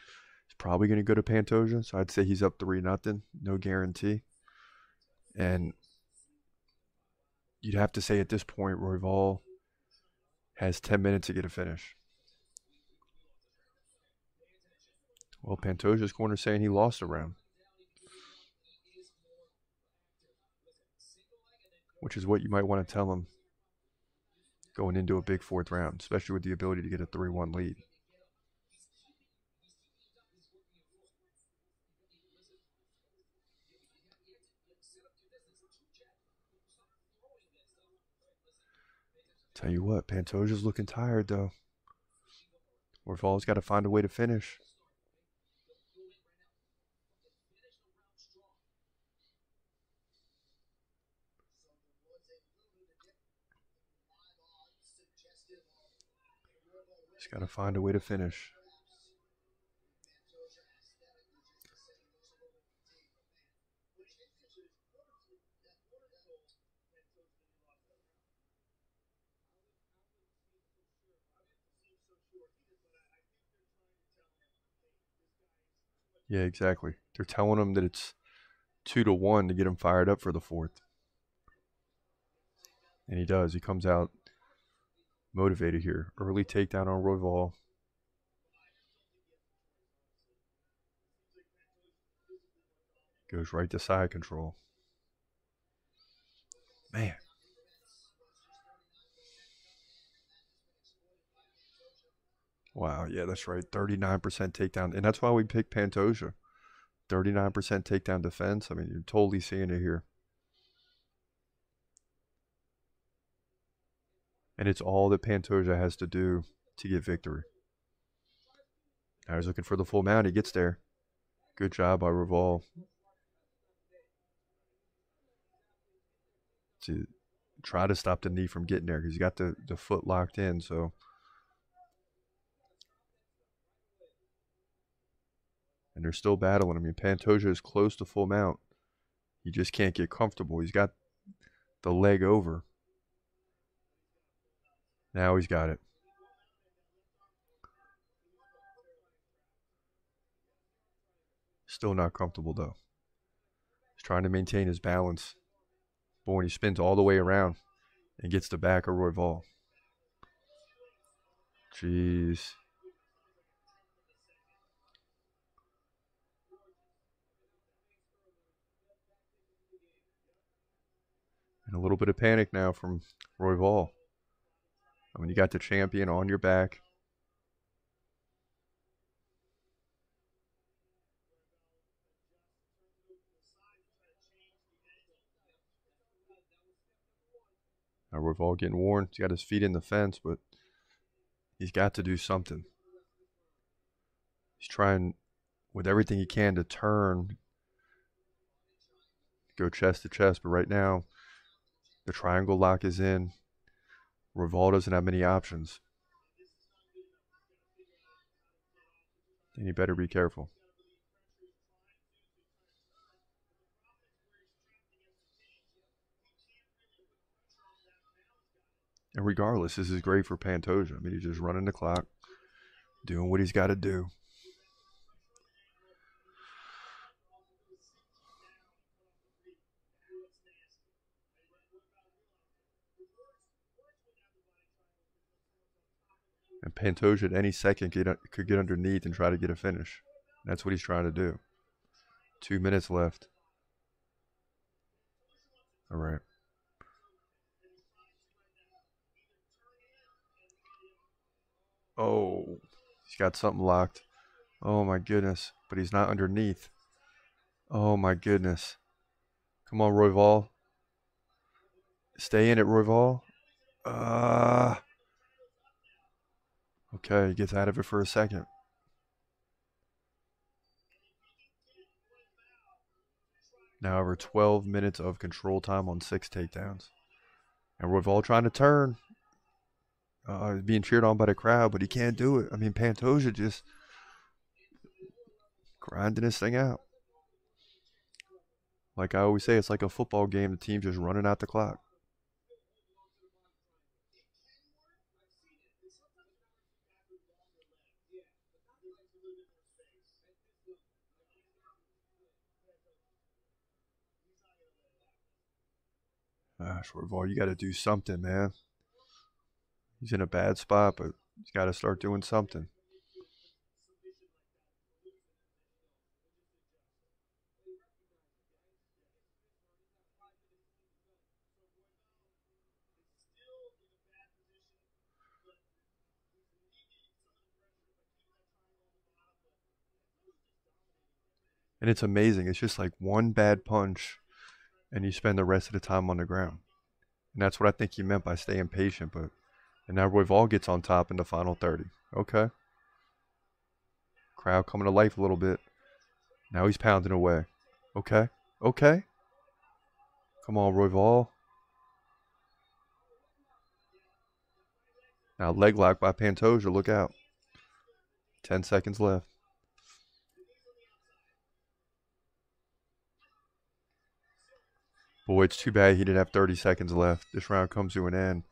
[SPEAKER 2] is probably going to go to Pantoja. So I'd say he's up three nothing, no guarantee. And you'd have to say at this point, Royval has 10 minutes to get a finish. Well, Pantoja's corner saying he lost a round. Which is what you might want to tell him going into a big fourth round, especially with the ability to get a 3 1 lead. Tell you what, Pantoja's looking tired though. Royval's got to find a way to finish. He's got to find a way to finish. Yeah, exactly. They're telling him that it's two to one to get him fired up for the fourth. And he does. He comes out motivated here. Early takedown on Royval. Goes right to side control. Man. Wow, yeah, that's right. 39% takedown. And that's why we picked Pantoja. 39% takedown defense. I mean, you're totally seeing it here. And it's all that Pantoja has to do to get victory. Now he's looking for the full mount. He gets there. Good job by Royval. To try to stop the knee from getting there because he's got the, the foot locked in. So and they're still battling. I mean, Pantoja is close to full mount. He just can't get comfortable. He's got the leg over. Now he's got it. Still not comfortable though. He's trying to maintain his balance. But when he spins all the way around and gets the back of Royval. Jeez. And a little bit of panic now from Royval. I mean, you got the champion on your back. Now Royval getting worn. He's got his feet in the fence, but he's got to do something. He's trying with everything he can to turn, go chest to chest, but right now the triangle lock is in. Royval doesn't have many options. And he better be careful. And regardless, this is great for Pantoja. I mean, he's just running the clock, doing what he's got to do. And Pantoja at any second could, could get underneath and try to get a finish. That's what he's trying to do. Two minutes left. All right. Oh, he's got something locked. Oh my goodness. But he's not underneath. Oh my goodness. Come on, Royval. Stay in it, Royval. Ah. Uh, okay, gets out of it for a second. Now over 12 minutes of control time on six takedowns. And Royval trying to turn uh, being cheered on by the crowd, but he can't do it. I mean, Pantoja just grinding this thing out. Like I always say, it's like a football game. The team just running out the clock. Ah, Gosh, Royval, you got to do something, man he's in a bad spot, but he's got to start doing something. And it's amazing. It's just like one bad punch, and you spend the rest of the time on the ground. And that's what I think he meant by staying patient. But and now Royval gets on top in the final 30. Okay. Crowd coming to life a little bit. Now he's pounding away. Okay. Okay. Come on, Royval. Now leg lock by Pantoja. Look out. 10 seconds left. Boy, it's too bad he didn't have 30 seconds left. This round comes to an end.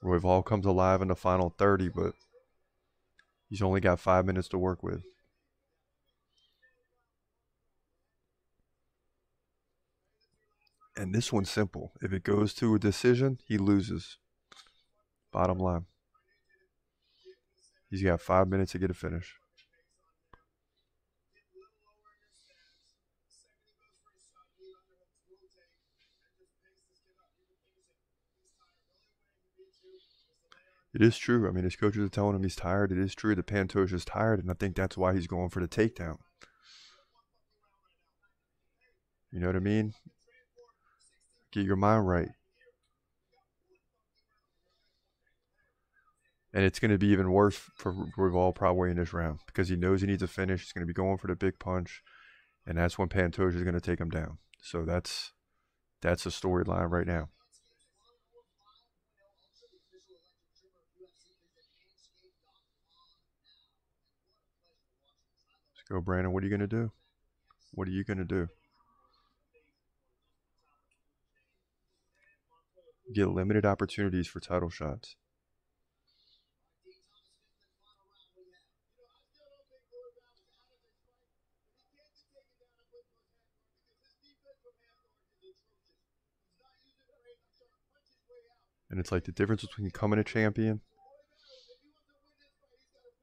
[SPEAKER 2] Roy Royval comes alive in the final 30, but he's only got five minutes to work with. And this one's simple. If it goes to a decision, he loses. Bottom line. He's got five minutes to get a finish. It is true. I mean, his coaches are telling him he's tired. It is true that Pantoja is tired, and I think that's why he's going for the takedown. You know what I mean? Get your mind right. And it's going to be even worse for Royval probably in this round because he knows he needs a finish. He's going to be going for the big punch, and that's when Pantoja is going to take him down. So that's that's the storyline right now. Go, Brandon. What are you going to do? What are you going to do? Get limited opportunities for title shots. And it's like the difference between becoming a champion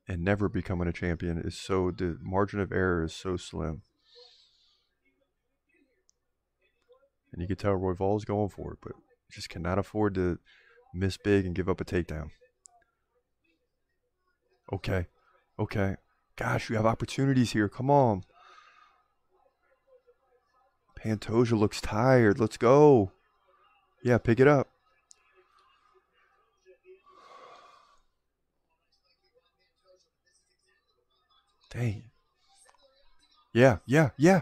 [SPEAKER 2] and never becoming a champion is so the margin of error is so slim. And you can tell Royval is going for it, but just cannot afford to miss big and give up a takedown. Okay. Okay. Gosh, you have opportunities here. Come on. Pantoja looks tired. Let's go. Yeah, pick it up. Dang. Yeah, yeah, yeah.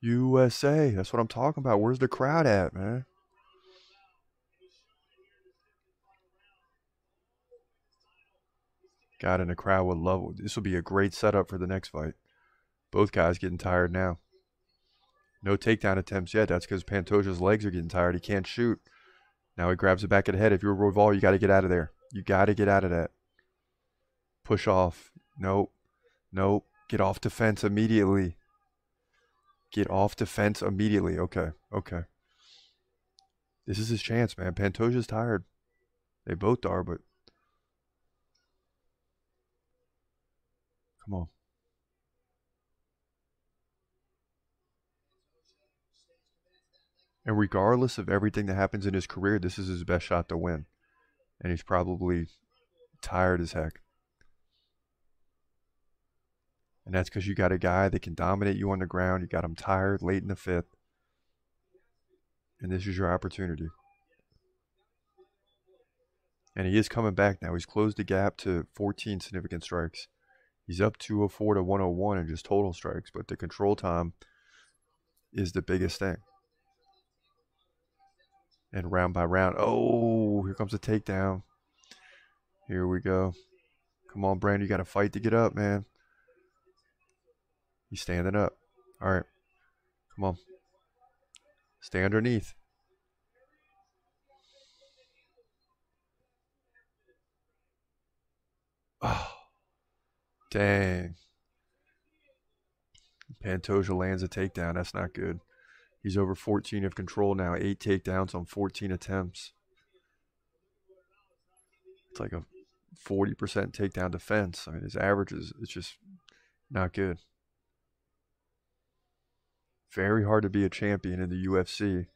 [SPEAKER 2] USA. That's what I'm talking about. Where's the crowd at, man? God, and the crowd would love This will be a great setup for the next fight. Both guys getting tired now. No takedown attempts yet. That's because Pantoja's legs are getting tired. He can't shoot. Now he grabs the back of the head. If you're a Royval, you got to get out of there. You got to get out of that. Push off. Nope. Nope. Get off defense immediately. Get off defense immediately. Okay. Okay. This is his chance, man. Pantoja's tired. They both are, but come on. And regardless of everything that happens in his career, this is his best shot to win. And he's probably tired as heck. And that's because you got a guy that can dominate you on the ground. You got him tired late in the fifth. And this is your opportunity. And he is coming back now. He's closed the gap to 14 significant strikes. He's up 204 to 101 in just total strikes, but the control time is the biggest thing and round by round. Oh, here comes a takedown. Here we go. Come on, Brandon. You got to fight to get up, man. He's standing up. All right. Come on. Stay underneath. Oh, dang. Pantoja lands a takedown. That's not good. He's over 14 of control now, eight takedowns on 14 attempts. It's like a 40% takedown defense. I mean, his average is it's just not good. Very hard to be a champion in the UFC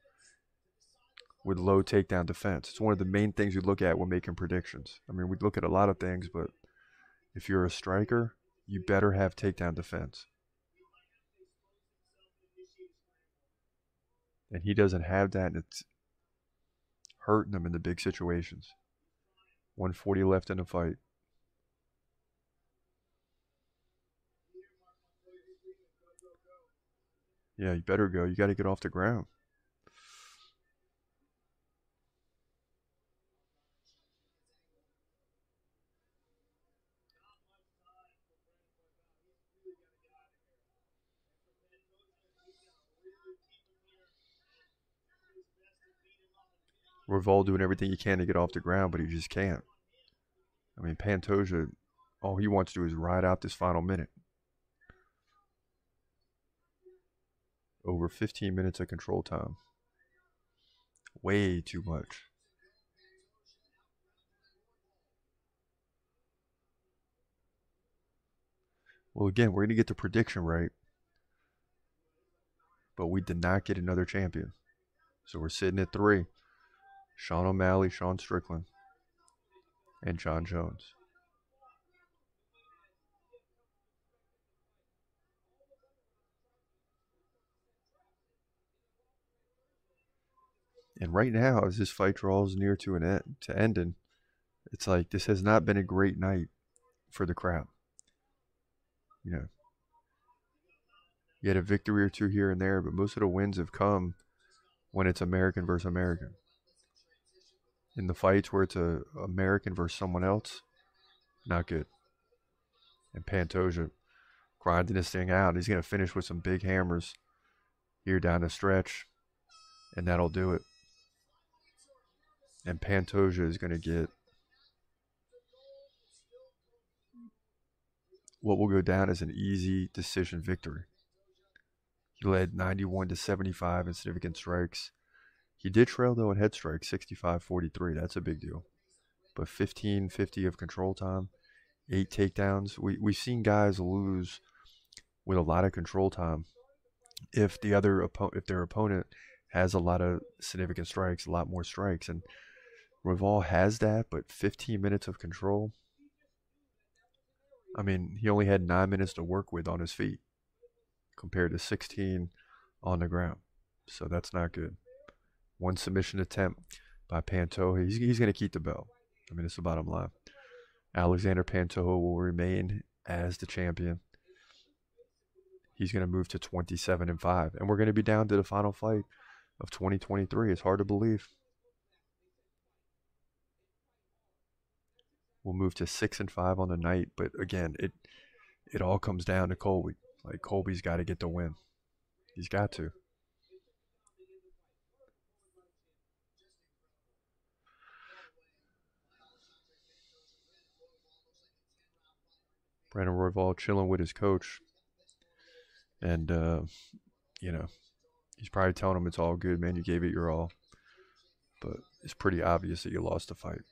[SPEAKER 2] with low takedown defense. It's one of the main things you look at when making predictions. I mean, we look at a lot of things, but if you're a striker, you better have takedown defense. and he doesn't have that, and it's hurting him in the big situations. 140 left in the fight. Yeah, you better go. You got to get off the ground. Royval doing everything he can to get off the ground, but he just can't. I mean, Pantoja, all he wants to do is ride out this final minute. Over 15 minutes of control time. Way too much. Well, again, we're going to get the prediction right. But we did not get another champion. So we're sitting at three. Sean O'Malley, Sean Strickland, and Jon Jones. And right now, as this fight draws near to an end, to ending, it's like this has not been a great night for the crowd. You know, you had a victory or two here and there, but most of the wins have come when it's American versus American in the fights where it's a American versus someone else, not good. And Pantoja grinding this thing out. He's going to finish with some big hammers here down the stretch, and that'll do it. And Pantoja is going to get what will go down as an easy decision victory. He led 91 to 75 in significant strikes. He did trail though in head strikes 65-43. That's a big deal. But 15-50 of control time, eight takedowns. We we've seen guys lose with a lot of control time if the other if their opponent has a lot of significant strikes, a lot more strikes and Royval has that, but 15 minutes of control. I mean, he only had 9 minutes to work with on his feet compared to 16 on the ground. So that's not good. One submission attempt by Panto. He's, he's going to keep the belt. I mean, it's the bottom line. Alexander Pantoja will remain as the champion. He's going to move to 27 and 5 and we're going to be down to the final fight of 2023. It's hard to believe. We'll move to 6 and 5 on the night, but again, it it all comes down to Colby. Like Colby's got to get the win. He's got to. Brandon Royval chilling with his coach. And, uh, you know, he's probably telling him it's all good, man. You gave it your all. But it's pretty obvious that you lost the fight.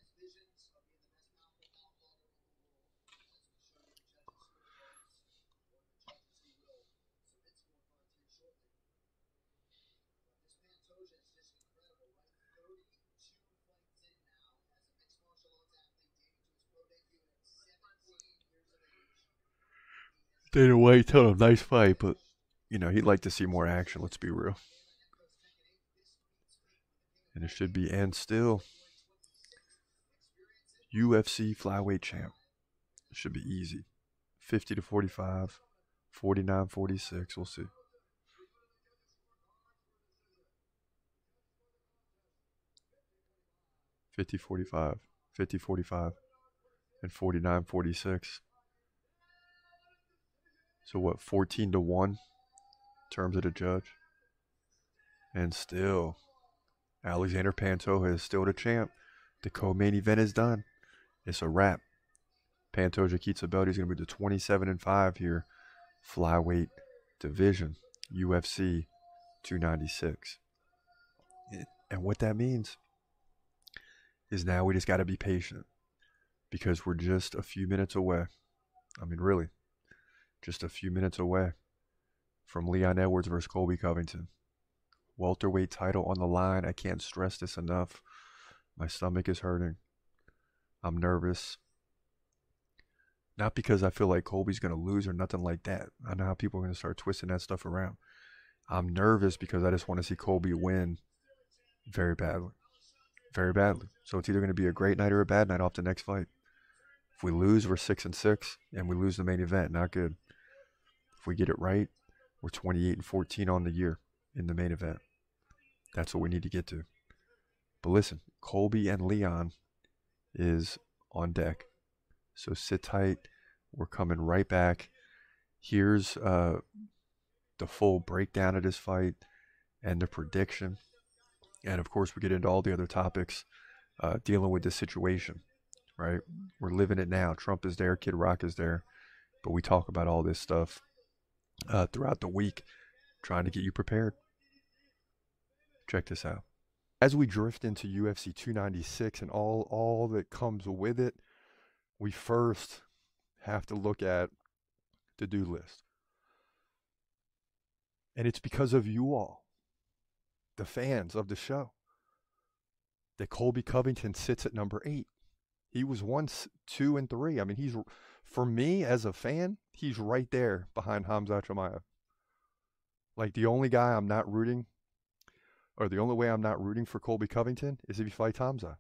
[SPEAKER 2] Dana White told him nice fight, but you know he'd like to see more action. Let's be real. And it should be and still UFC flyweight champ. It should be easy. 50 to 45, 49 46. We'll see. Fifty forty five, fifty forty five, and forty nine forty six. So what, 14 to 1 in terms of the judge? And still, Alexander Pantoja is still the champ. The co-main event is done. It's a wrap. Pantoja the belt. He's going to be to 27 and 5 here. Flyweight division, UFC 296. And what that means is now we just got to be patient because we're just a few minutes away. I mean, really, just a few minutes away from Leon Edwards versus Colby Covington. Welterweight title on the line. I can't stress this enough. My stomach is hurting. I'm nervous. Not because I feel like Colby's going to lose or nothing like that. I know how people are going to start twisting that stuff around. I'm nervous because I just want to see Colby win very badly. Very badly. So it's either going to be a great night or a bad night off the next fight. If we lose, we're six and six, and we lose the main event. Not good. If we get it right, we're 28 and 14 on the year in the main event. That's what we need to get to. But listen, Colby and Leon is on deck. So sit tight. We're coming right back. Here's uh, the full breakdown of this fight and the prediction. And of course, we get into all the other topics uh, dealing with this situation, right? We're living it now. Trump is there, Kid Rock is there. But we talk about all this stuff uh, throughout the week, trying to get you prepared. Check this out. As we drift into UFC 296 and all, all that comes with it, we first have to look at the do list. And it's because of you all, the fans of the show, that Colby Covington sits at number eight. He was once two, and three. I mean, he's for me as a fan, he's right there behind Hamza Chimaev. Like the only guy I'm not rooting, or the only way I'm not rooting for Colby Covington is if he fights Hamza.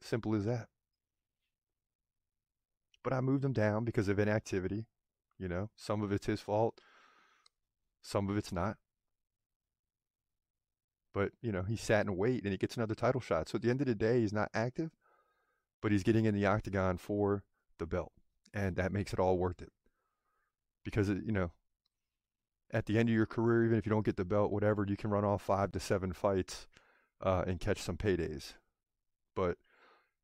[SPEAKER 2] Simple as that. But I moved him down because of inactivity. You know, some of it's his fault, some of it's not. But, you know, he sat and wait and he gets another title shot. So at the end of the day, he's not active, but he's getting in the octagon for the belt. And that makes it all worth it. Because you know at the end of your career even if you don't get the belt whatever you can run off five to seven fights uh, and catch some paydays. But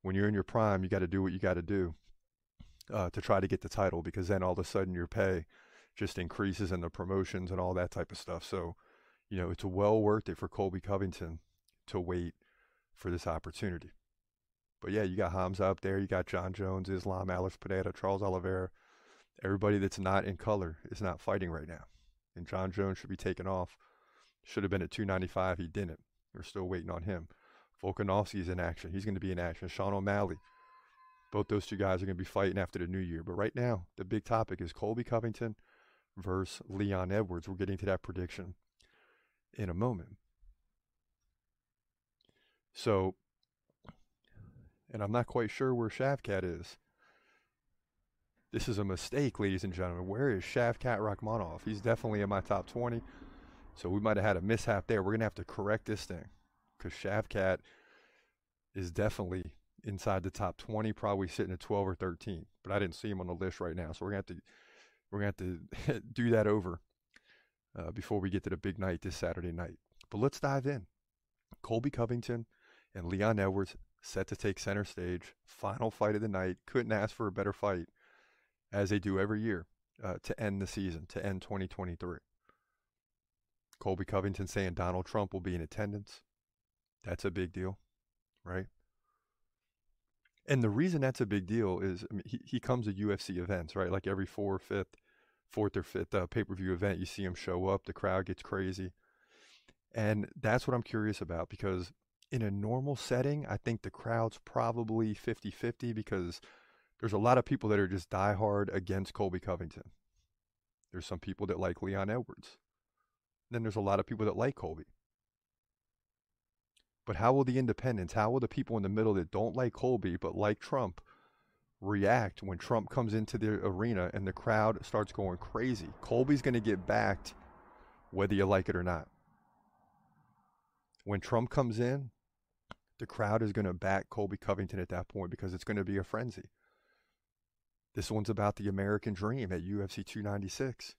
[SPEAKER 2] when you're in your prime you got to do what you got to do uh, to try to get the title because then all of a sudden your pay just increases and the promotions and all that type of stuff. So you know it's well worth it for colby covington to wait for this opportunity but yeah you got hamza up there you got Jon jones islam alex Pereira, charles oliveira everybody that's not in color is not fighting right now. And Jon Jones should be taken off. Should have been at 295. He didn't. We're still waiting on him. Volkanovski is in action. He's going to be in action. Sean O'Malley. Both those two guys are going to be fighting after the new year. But right now, the big topic is Colby Covington versus Leon Edwards. We're getting to that prediction in a moment. So, and I'm not quite sure where Shavkat is This is a mistake, ladies and gentlemen. Where is Shavkat Rakhmonov? He's definitely in my top 20. So we might have had a mishap there. We're going to have to correct this thing because Shavkat is definitely inside the top 20, probably sitting at 12 or 13. But I didn't see him on the list right now. So we're going to have to we're going to have to [LAUGHS] do that over uh, before we get to the big night this Saturday night. But let's dive in. Colby Covington and Leon Edwards set to take center stage. Final fight of the night. Couldn't ask for a better fight, as they do every year, uh, to end the season, to end 2023. Colby Covington saying Donald Trump will be in attendance. That's a big deal, right? And the reason that's a big deal is I mean, he, he comes to UFC events, right? Like every four or fifth, fourth or fifth uh, pay per view event, you see him show up, the crowd gets crazy. And that's what I'm curious about because in a normal setting, I think the crowd's probably 50 50 because there's a lot of people that are just diehard against Colby Covington. There's some people that like Leon Edwards. Then there's a lot of people that like Colby. But how will the independents, how will the people in the middle that don't like Colby but like Trump react when Trump comes into the arena and the crowd starts going crazy? Colby's going to get backed whether you like it or not. When Trump comes in, the crowd is going to back Colby Covington at that point because it's going to be a frenzy. This one's about the American dream at UFC 296.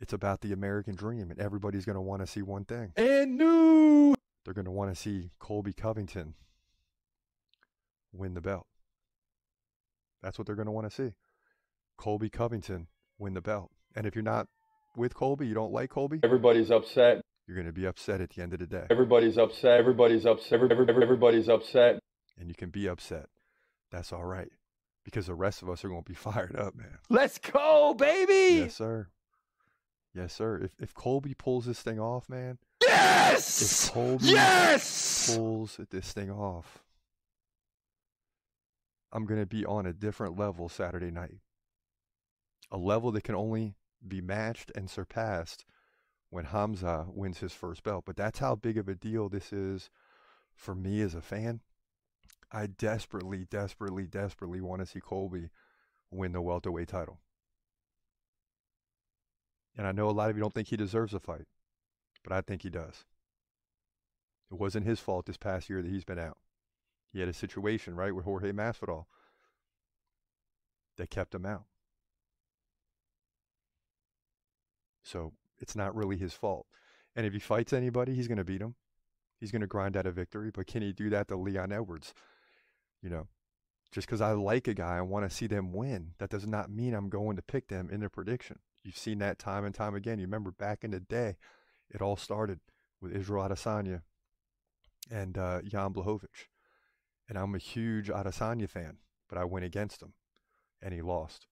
[SPEAKER 2] It's about the American dream, and everybody's going to want to see one thing.
[SPEAKER 3] And new.
[SPEAKER 2] They're going to want to see Colby Covington win the belt. That's what they're going to want to see. Colby Covington win the belt. And if you're not with Colby, you don't like Colby,
[SPEAKER 4] Everybody's upset.
[SPEAKER 2] You're going to be upset at the end of the day.
[SPEAKER 4] Everybody's upset. Everybody's upset. Every- every- Everybody's upset.
[SPEAKER 2] And you can be upset. That's all right. Because the rest of us are going to be [LAUGHS] fired up, man.
[SPEAKER 3] Let's go, baby.
[SPEAKER 2] Yes, sir. Yes, sir. If if Colby pulls this thing off, man,
[SPEAKER 3] Yes.
[SPEAKER 2] if Colby
[SPEAKER 3] Yes.
[SPEAKER 2] pulls this thing off, I'm going to be on a different level Saturday night. A level that can only be matched and surpassed when Hamza wins his first belt. But that's how big of a deal this is for me as a fan. I desperately, desperately, desperately want to see Colby win the welterweight title. And I know a lot of you don't think he deserves a fight, but I think he does. It wasn't his fault this past year that he's been out. He had a situation, right, with Jorge Masvidal that kept him out. So it's not really his fault. And if he fights anybody, he's going to beat him. He's going to grind out a victory. But can he do that to Leon Edwards? You know, just because I like a guy, I want to see them win. That does not mean I'm going to pick them in the prediction. You've seen that time and time again. You remember back in the day, it all started with Israel Adesanya and uh, Jan Blachowicz. And I'm a huge Adesanya fan, but I went against him, and he lost.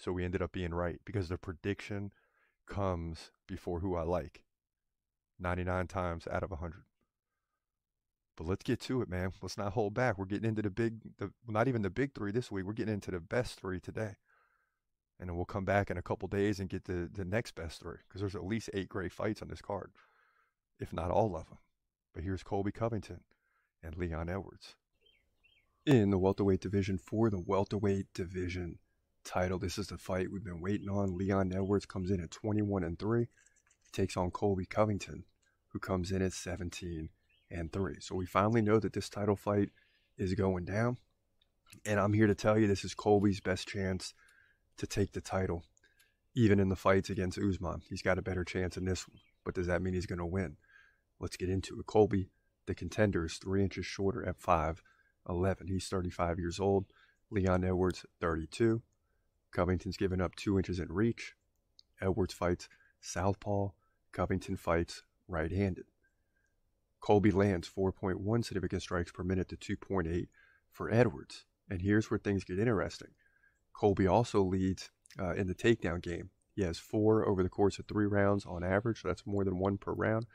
[SPEAKER 2] So we ended up being right because the prediction comes before who I like. 99 times out of 100. But let's get to it, man. Let's not hold back. We're getting into the big, the, not even the big three this week. We're getting into the best three today. And then we'll come back in a couple days and get the, the next best three because there's at least eight great fights on this card, if not all of them. But here's Colby Covington and Leon Edwards. In the welterweight division for the welterweight division title, this is the fight we've been waiting on. Leon Edwards comes in at 21 and 3, takes on Colby Covington, who comes in at 17 and 3. So we finally know that this title fight is going down. And I'm here to tell you this is Colby's best chance to take the title, even in the fights against Usman. He's got a better chance in this one. But does that mean he's going to win? Let's get into it. Colby, the contender, is three inches shorter at 5'11. He's 35 years old. Leon Edwards, 32. Covington's given up two inches in reach. Edwards fights southpaw. Covington fights right handed. Colby lands 4.1 significant strikes per minute to 2.8 for Edwards. And here's where things get interesting. Colby also leads uh, in the takedown game. He has four over the course of three rounds on average, so that's more than one per round.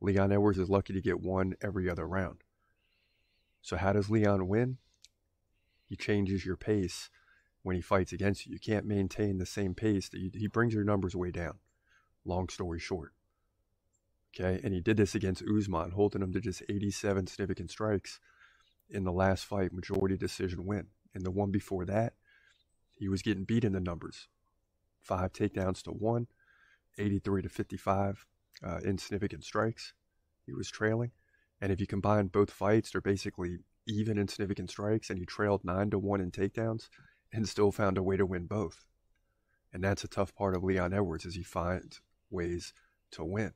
[SPEAKER 2] Leon Edwards is lucky to get one every other round. So, how does Leon win? He changes your pace when he fights against you. You can't maintain the same pace that you, he brings your numbers way down. Long story short. Okay, and he did this against Usman, holding him to just 87 significant strikes in the last fight, majority decision win. And the one before that, he was getting beat in the numbers. Five takedowns to one, 83 to 55 uh, insignificant strikes. He was trailing. And if you combine both fights, they're basically even in significant strikes, and he trailed nine to one in takedowns and still found a way to win both. And that's a tough part of Leon Edwards is he finds ways to win.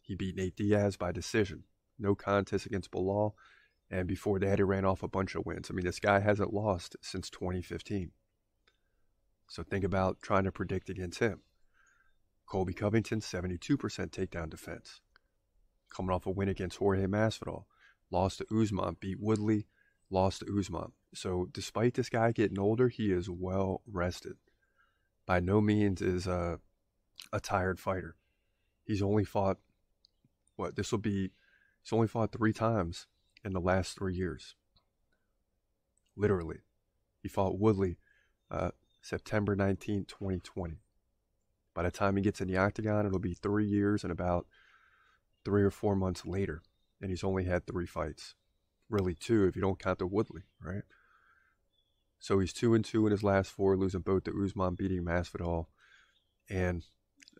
[SPEAKER 2] He beat Nate Diaz by decision. No contest against Belal. And before that, he ran off a bunch of wins. I mean, this guy hasn't lost since 2015. So think about trying to predict against him. Colby Covington, 72% takedown defense. Coming off a win against Jorge Masvidal. Lost to Usman, beat Woodley, lost to Usman. So despite this guy getting older, he is well rested. By no means is a, a tired fighter. He's only fought, what, this will be, he's only fought three times in the last three years. Literally. He fought Woodley uh, September 19, 2020. By the time he gets in the octagon, it'll be three years and about three or four months later. And he's only had three fights. Really, two if you don't count the Woodley, right? So he's two and two in his last four, losing both to Usman, beating Masvidal, and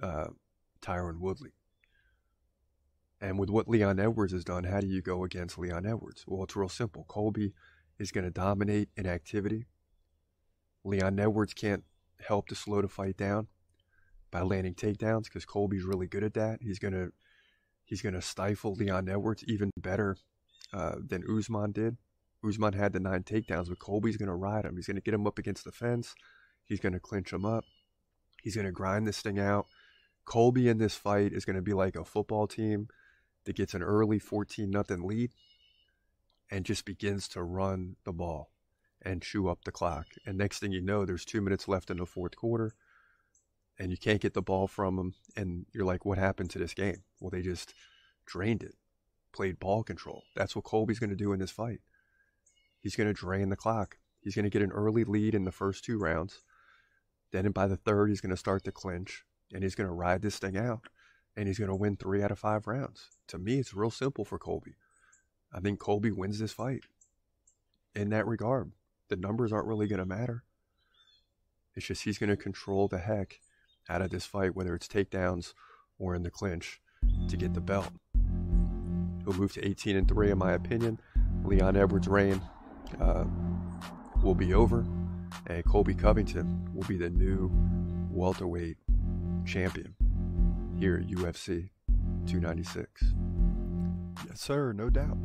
[SPEAKER 2] uh, Tyron Woodley. And with what Leon Edwards has done, how do you go against Leon Edwards? Well, it's real simple. Colby is going to dominate in activity. Leon Edwards can't help to slow the fight down by landing takedowns because Colby's really good at that. He's gonna he's gonna stifle Leon Edwards even better uh, than Usman did. Usman had the nine takedowns, but Colby's gonna ride him. He's gonna get him up against the fence. He's gonna clinch him up. He's gonna grind this thing out. Colby in this fight is gonna be like a football team that gets an early 14 nothing lead and just begins to run the ball and chew up the clock. And next thing you know, there's two minutes left in the fourth quarter and you can't get the ball from them. And you're like, what happened to this game? Well, they just drained it, played ball control. That's what Colby's going to do in this fight. He's going to drain the clock. He's going to get an early lead in the first two rounds. Then by the third, he's going to start to clinch and he's going to ride this thing out and he's going to win three out of five rounds. To me, it's real simple for Colby. I think Colby wins this fight in that regard. The numbers aren't really going to matter. It's just he's going to control the heck out of this fight, whether it's takedowns or in the clinch, to get the belt. He'll move to 18 and 3, in my opinion. Leon Edwards' reign uh, will be over, and Colby Covington will be the new welterweight champion here at UFC 296. Yes, sir, no doubt.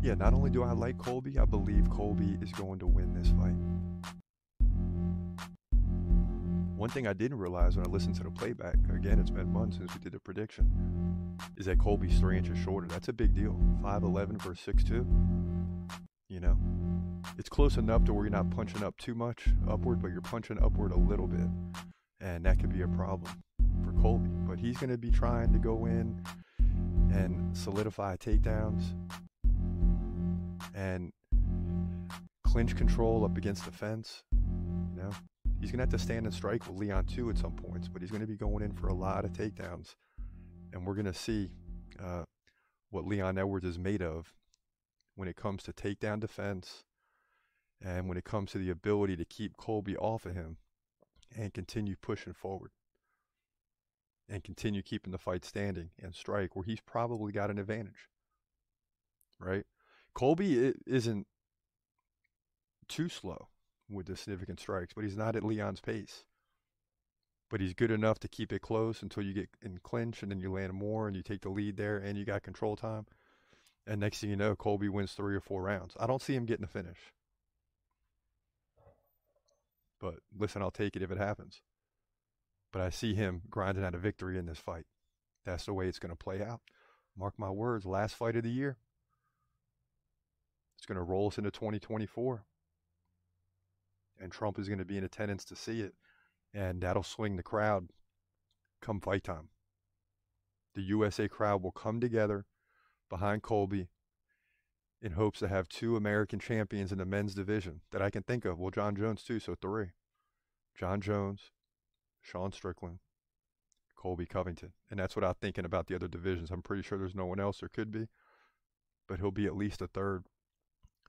[SPEAKER 2] Yeah, not only do I like Colby, I believe Colby is going to win this fight. One thing I didn't realize when I listened to the playback, again, it's been months since we did the prediction, is that Colby's three inches shorter. That's a big deal. 5'11 versus 6'2. You know, it's close enough to where you're not punching up too much upward, but you're punching upward a little bit. And that could be a problem for Colby. But he's going to be trying to go in and solidify takedowns and clinch control up against the fence. You know, he's going to have to stand and strike with Leon too at some points, but he's going to be going in for a lot of takedowns. And we're going to see uh, what Leon Edwards is made of when it comes to takedown defense and when it comes to the ability to keep Colby off of him and continue pushing forward and continue keeping the fight standing and strike where he's probably got an advantage. Right? Colby isn't too slow with the significant strikes, but he's not at Leon's pace. But he's good enough to keep it close until you get in clinch and then you land more and you take the lead there and you got control time. And next thing you know, Colby wins three or four rounds. I don't see him getting a finish. But listen, I'll take it if it happens. But I see him grinding out a victory in this fight. That's the way it's going to play out. Mark my words, last fight of the year. It's going to roll us into 2024 and Trump is going to be in attendance to see it, and that'll swing the crowd come fight time. The USA crowd will come together behind Colby in hopes to have two American champions in the men's division that I can think of. Well, Jon Jones too, so three. Jon Jones, Sean Strickland, Colby Covington. And that's I'm thinking about the other divisions. I'm pretty sure there's no one else there could be, but he'll be at least a third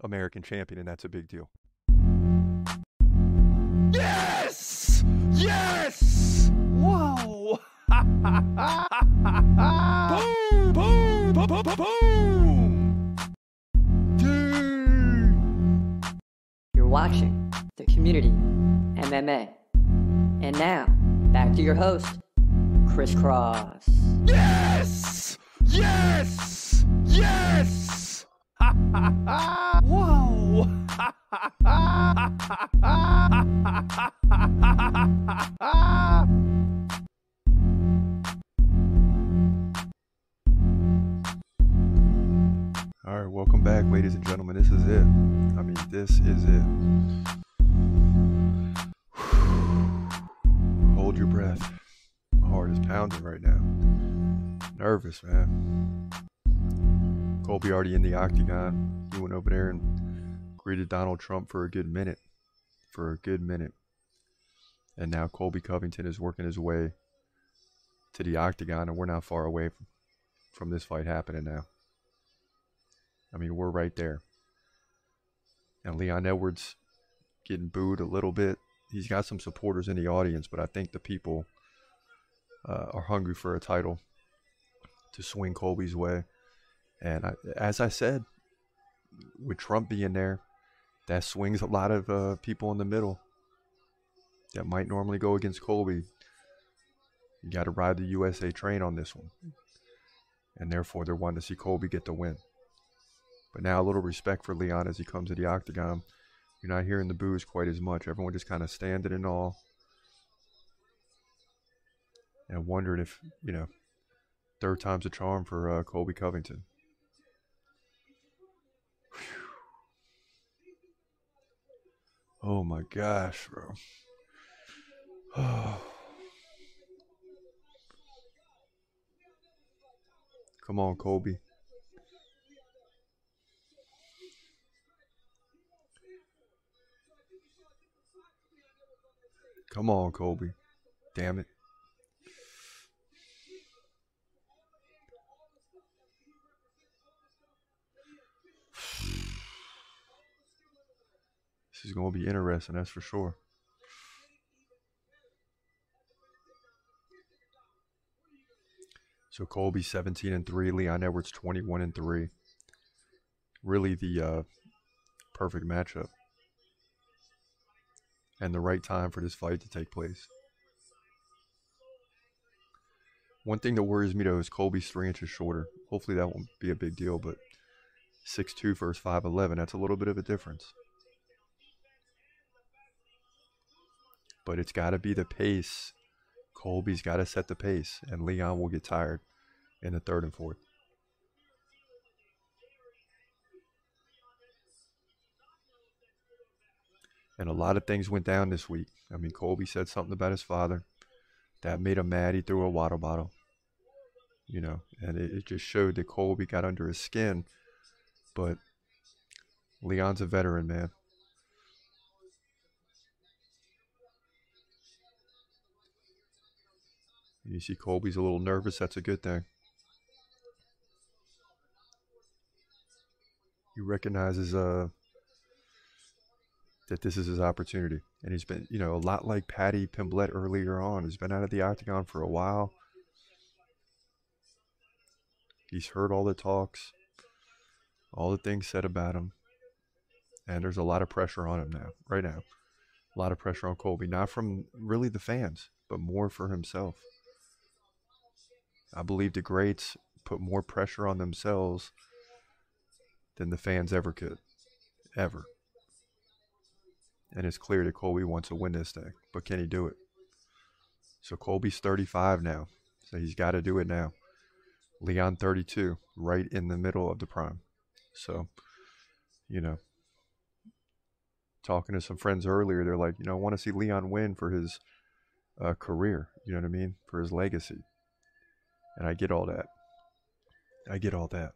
[SPEAKER 2] American champion, and that's a big deal.
[SPEAKER 3] Yes! Yes! Whoa! [LAUGHS] boom! Boom! Boom! Boom! Boom! Dude!
[SPEAKER 1] You're watching the Community MMA. And now, back to your host, Chris Cross.
[SPEAKER 3] Yes! Yes! Yes! [LAUGHS] Whoa! [LAUGHS] [LAUGHS]
[SPEAKER 2] All right, welcome back, ladies and gentlemen. This is it. I mean, this is it. [SIGHS] Hold your breath. My heart is pounding right now. Nervous, man. Colby already in the octagon. He went over there and greeted Donald Trump for a good minute. For a good minute. And now Colby Covington is working his way to the octagon, and we're not far away from, from this fight happening now. I mean, we're right there. And Leon Edwards getting booed a little bit. He's got some supporters in the audience, but I think the people uh, are hungry for a title to swing Colby's way. And I, as I said, with Trump being there, that swings a lot of uh, people in the middle that might normally go against Colby. You got to ride the USA train on this one. And therefore, they're wanting to see Colby get the win. But now a little respect for Leon as he comes to the octagon. You're not hearing the boos quite as much. Everyone just kind of standing in awe and wondering if, you know, third time's a charm for uh, Colby Covington. Whew. Oh my gosh, bro. [SIGHS] Come on, Colby. Come on, Colby. Damn it. This is going to be interesting, that's for sure. So Colby 17 and 3, Leon Edwards 21 and 3. Really the uh, perfect matchup and the right time for this fight to take place. One thing that worries me though is Colby's three inches shorter. Hopefully that won't be a big deal, but 6'2 versus 5'11, that's a little bit of a difference. But it's got to be the pace. Colby's got to set the pace, and Leon will get tired in the third and fourth. And a lot of things went down this week. I mean, Colby said something about his father that made him mad. He threw a water bottle, you know, and it, it just showed that Colby got under his skin. But Leon's a veteran, man. You see Colby's a little nervous. That's a good thing. He recognizes uh, that this is his opportunity. And he's been, you know, a lot like Paddy Pimblett earlier on. He's been out of the octagon for a while. He's heard all the talks, all the things said about him. And there's a lot of pressure on him now, right now. A lot of pressure on Colby, not from really the fans, but more for himself. I believe the greats put more pressure on themselves than the fans ever could. Ever. And it's clear that Colby wants to win this thing. But can he do it? So Colby's 35 now. So he's got to do it now. Leon 32, right in the middle of the prime. So, you know, talking to some friends earlier, they're like, you know, I want to see Leon win for his uh, career. You know what I mean? For his legacy. And I get all that. I get all that.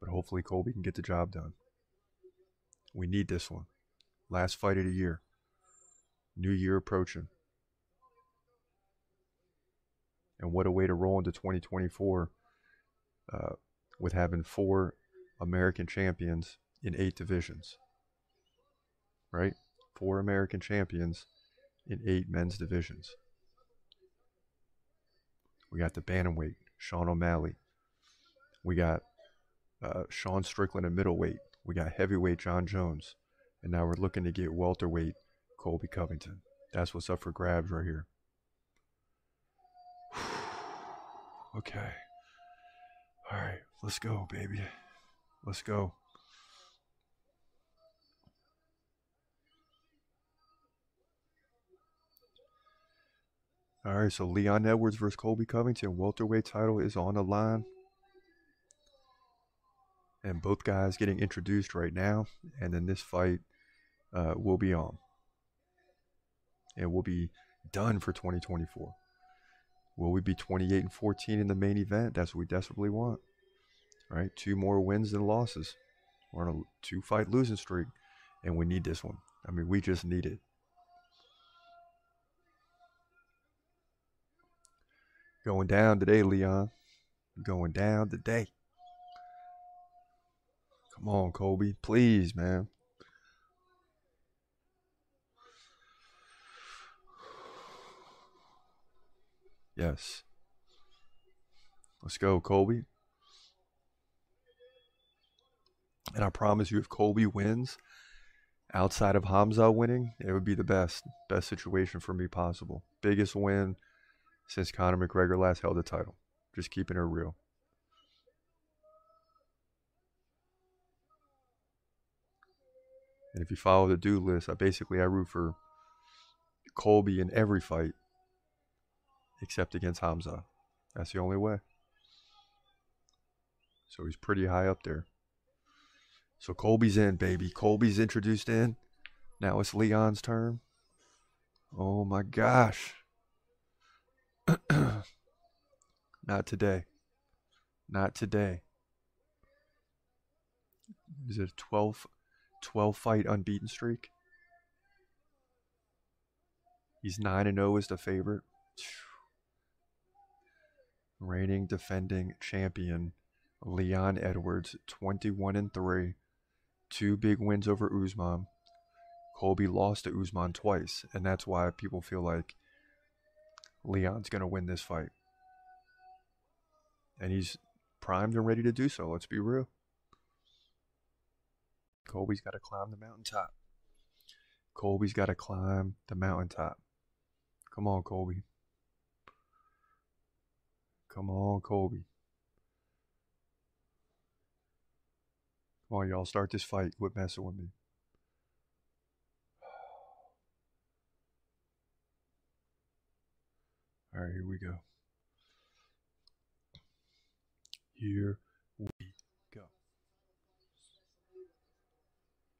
[SPEAKER 2] But hopefully Colby can get the job done. We need this one. Last fight of the year. New year approaching. And what a way to roll into 2024 uh, with having four American champions in eight divisions. right? Four American champions in eight men's divisions. We got the bantamweight, Sean O'Malley. We got uh, Sean Strickland at middleweight. We got heavyweight Jon Jones. And now we're looking to get welterweight Colby Covington. That's what's up for grabs right here. [SIGHS] okay. All right, let's go, baby. Let's go. All right, so Leon Edwards versus Colby Covington. Welterweight title is on the line. And both guys getting introduced right now. And then this fight uh, will be on. And we'll be done for 2024. Will we be 28 and 14 in the main event? That's what we desperately want. Right? Two more wins than losses. We're on a two fight losing streak. And we need this one. I mean, we just need it. Going down today, Leon. Going down today. Come on, Colby. Please, man. Yes. Let's go, Colby. And I promise you, if Colby wins, outside of Hamza winning, it would be the best, best situation for me possible. Biggest win since Conor McGregor last held the title. Just keeping it real. And if you follow the do list, I basically I root for Colby in every fight except against Hamza. That's the only way. So he's pretty high up there. So Colby's in, baby. Colby's introduced in. Now it's Leon's turn. Oh my gosh. [CLEARS THROAT] Not today. Not today. Is it a 12, 12 fight unbeaten streak? He's 9 and 0 as the favorite. [SIGHS] Reigning defending champion Leon Edwards, 21 and 3. Two big wins over Usman. Colby lost to Usman twice, and that's why people feel like Leon's going to win this fight. And he's primed and ready to do so. Let's be real. Colby's got to climb the mountaintop. Colby's got to climb the mountaintop. Come on, Colby. Come on, Colby. Come on, y'all. Start this fight. Quit messing with me. All right, here we go. Here we go.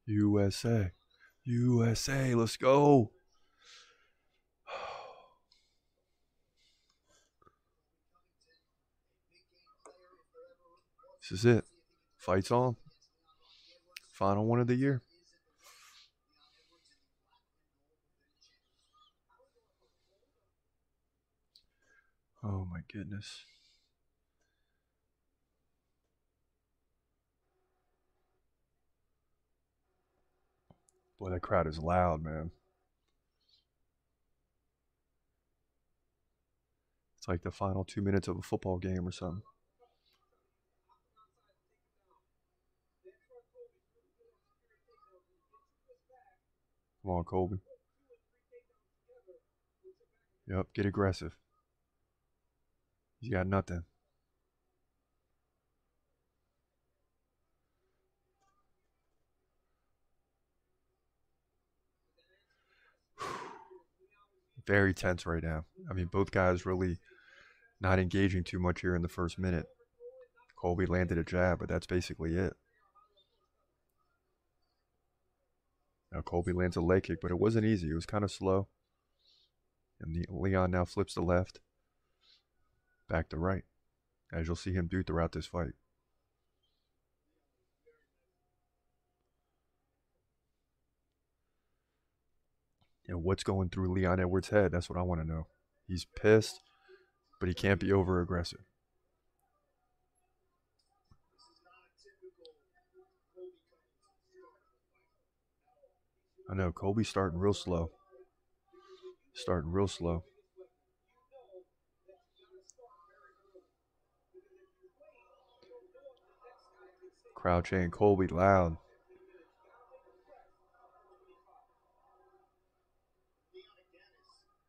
[SPEAKER 2] USA. USA, let's go. This is it. Fights on. Final one of the year. Oh my goodness. Boy, that crowd is loud, man. It's like the final two minutes of a football game or something. Come on, Colby. Yep, get aggressive. He's got nothing. [SIGHS] Very tense right now. I mean, both guys really not engaging too much here in the first minute. Colby landed a jab, but that's basically it. Now Colby lands a leg kick, but it wasn't easy. It was kind of slow. And the, Leon now flips to left, back to right, as you'll see him do throughout this fight. And what's going through Leon Edwards' head? That's what I want to know. He's pissed, but he can't be over aggressive. I know Colby's starting real slow. Starting real slow. Crowd chanting Colby loud.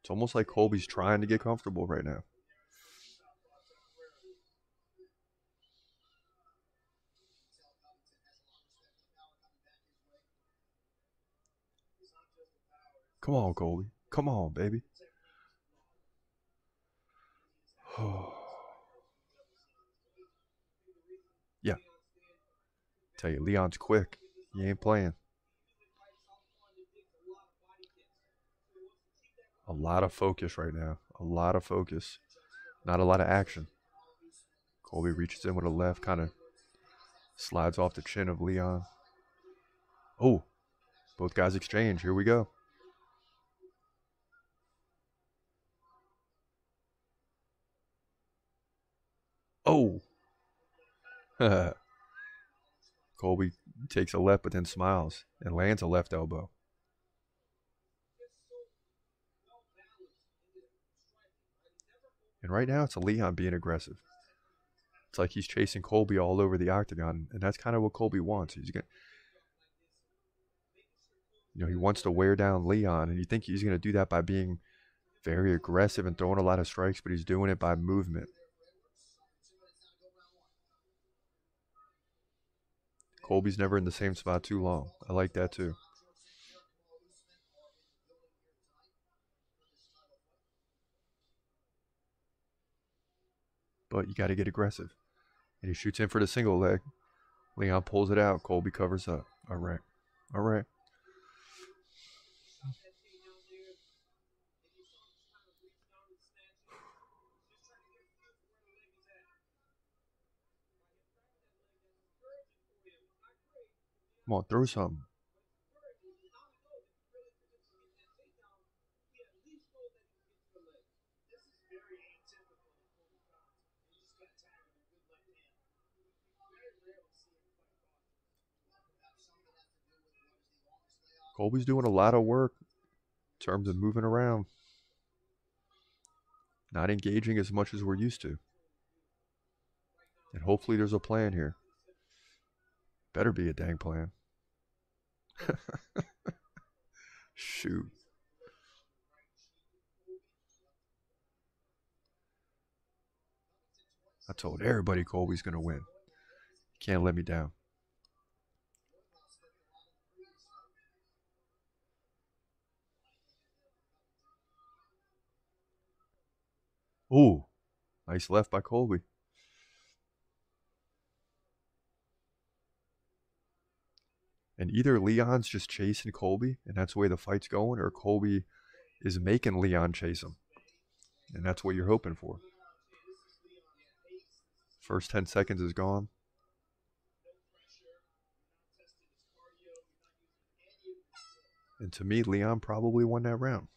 [SPEAKER 2] It's almost like Colby's trying to get comfortable right now. Come on, Colby. Come on, baby. [SIGHS] Oh. yeah. Tell you, Leon's quick. He ain't playing. A lot of focus right now. A lot of focus. Not a lot of action. Colby reaches in with a left, kind of slides off the chin of Leon. Oh, both guys exchange. Here we go. Oh. [LAUGHS] Colby takes a left but then smiles and lands a left elbow. And right now it's a Leon being aggressive. It's like he's chasing Colby all over the octagon, and that's kind of what Colby wants. He's going you know, he wants to wear down Leon, and you think he's going to do that by being very aggressive and throwing a lot of strikes, but he's doing it by movement. Colby's never in the same spot too long. I like that too. But you got to get aggressive. And he shoots in for the single leg. Leon pulls it out. Colby covers up. All right. All right. Come on, throw some. Colby's doing a lot of work in terms of moving around. Not engaging as much as we're used to. And hopefully there's a plan here. Better be a dang plan. Shoot. I told everybody Colby's going to win. Can't let me down. Ooh, nice left by Colby. And either Leon's just chasing Colby, and that's the way the fight's going, or Colby is making Leon chase him. And that's what you're hoping for. First 10 seconds is gone. And to me, Leon probably won that round.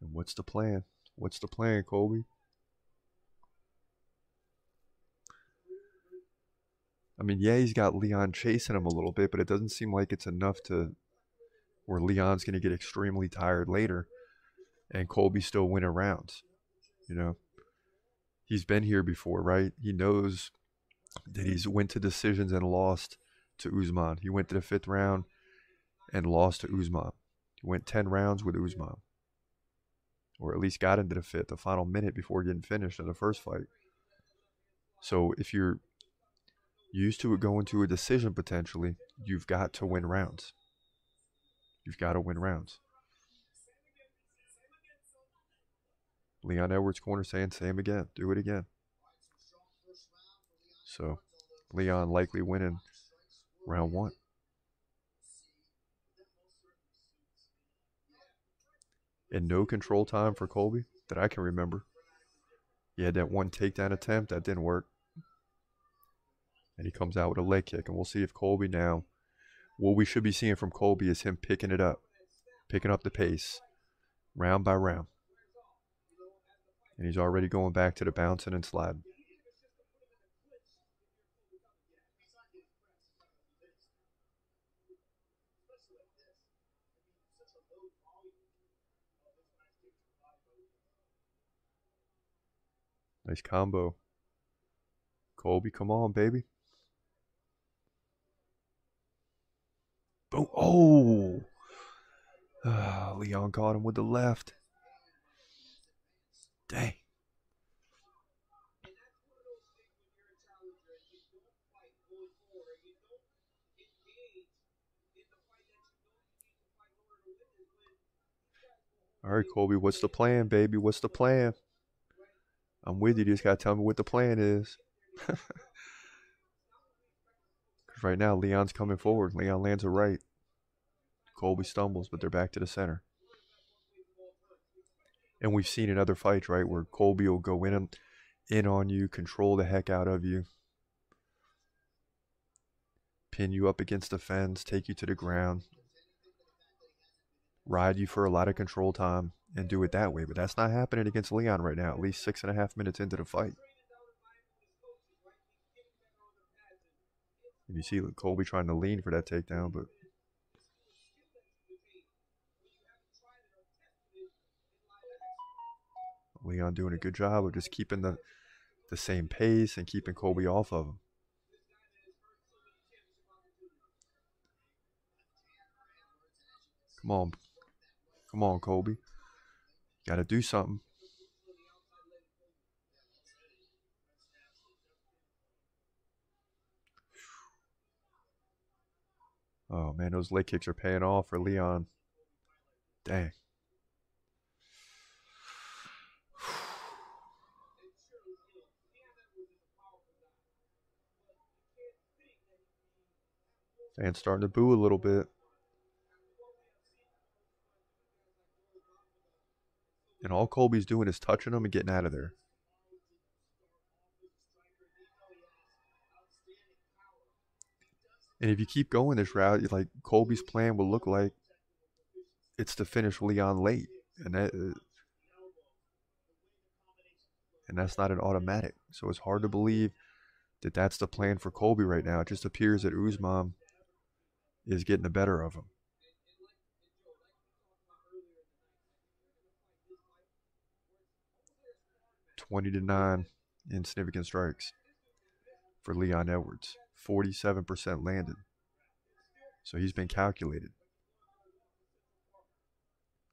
[SPEAKER 2] And what's the plan? What's the plan, Colby? I mean, yeah, he's got Leon chasing him a little bit, but it doesn't seem like it's enough to where Leon's going to get extremely tired later and Colby still win rounds. You know, he's been here before, right? He knows that he's went to decisions and lost to Usman. He went to the fifth round and lost to Usman. He went 10 rounds with Usman. Or at least got into the fifth, the final minute before getting finished in the first fight. So if you're used to it going to a decision potentially, you've got to win rounds. You've got to win rounds. Leon Edwards corner saying same again. Do it again. So Leon likely winning round one. And no control time for Colby that I can remember. He had that one takedown attempt that didn't work and he comes out with a leg kick. And we'll see if Colby now, what we should be seeing from Colby is him picking it up, picking up the pace, round by round. And he's already going back to the bouncing and sliding. Nice combo. Colby, come on, baby. Boom. Oh. Ah, Leon caught him with the left. Dang. All right, Colby, what's the plan, baby? What's the plan? I'm with you. You just got to tell me what the plan is. [LAUGHS] Right now, Leon's coming forward. Leon lands a right. Colby stumbles, but they're back to the center. And we've seen in other fights, right, where Colby will go in, and in on you, control the heck out of you, pin you up against the fence, take you to the ground, ride you for a lot of control time and do it that way. But that's not happening against Leon right now, at least six and a half minutes into the fight. You see Colby trying to lean for that takedown, but Leon doing a good job of just keeping the the same pace and keeping Colby off of him. Come on. Come on, Colby. Got to do something. Oh man, those leg kicks are paying off for Leon. Dang. Fans starting to boo a little bit. And all Colby's doing is touching them and getting out of there. And if you keep going this route, like Colby's plan will look like it's to finish Leon late, and that uh, and that's not an automatic. So it's hard to believe that that's the plan for Colby right now. It just appears that Usman is getting the better of him. Twenty to nine in significant strikes for Leon Edwards. Forty-seven percent landed. So he's been calculated.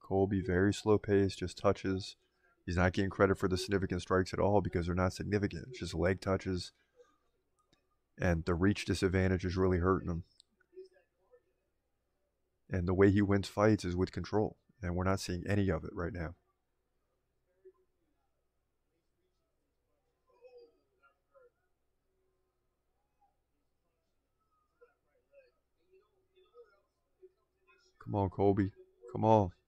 [SPEAKER 2] Colby very slow pace, just touches. He's not getting credit for the significant strikes at all because they're not significant. It's just leg touches. And the reach disadvantage is really hurting him. And the way he wins fights is with control. And we're not seeing any of it right now. Come on, Colby. Come on. [SIGHS]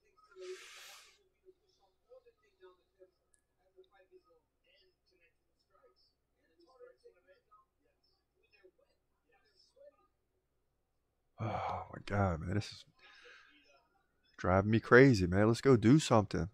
[SPEAKER 2] Oh my god, man, this is driving me crazy, man. Let's go do something.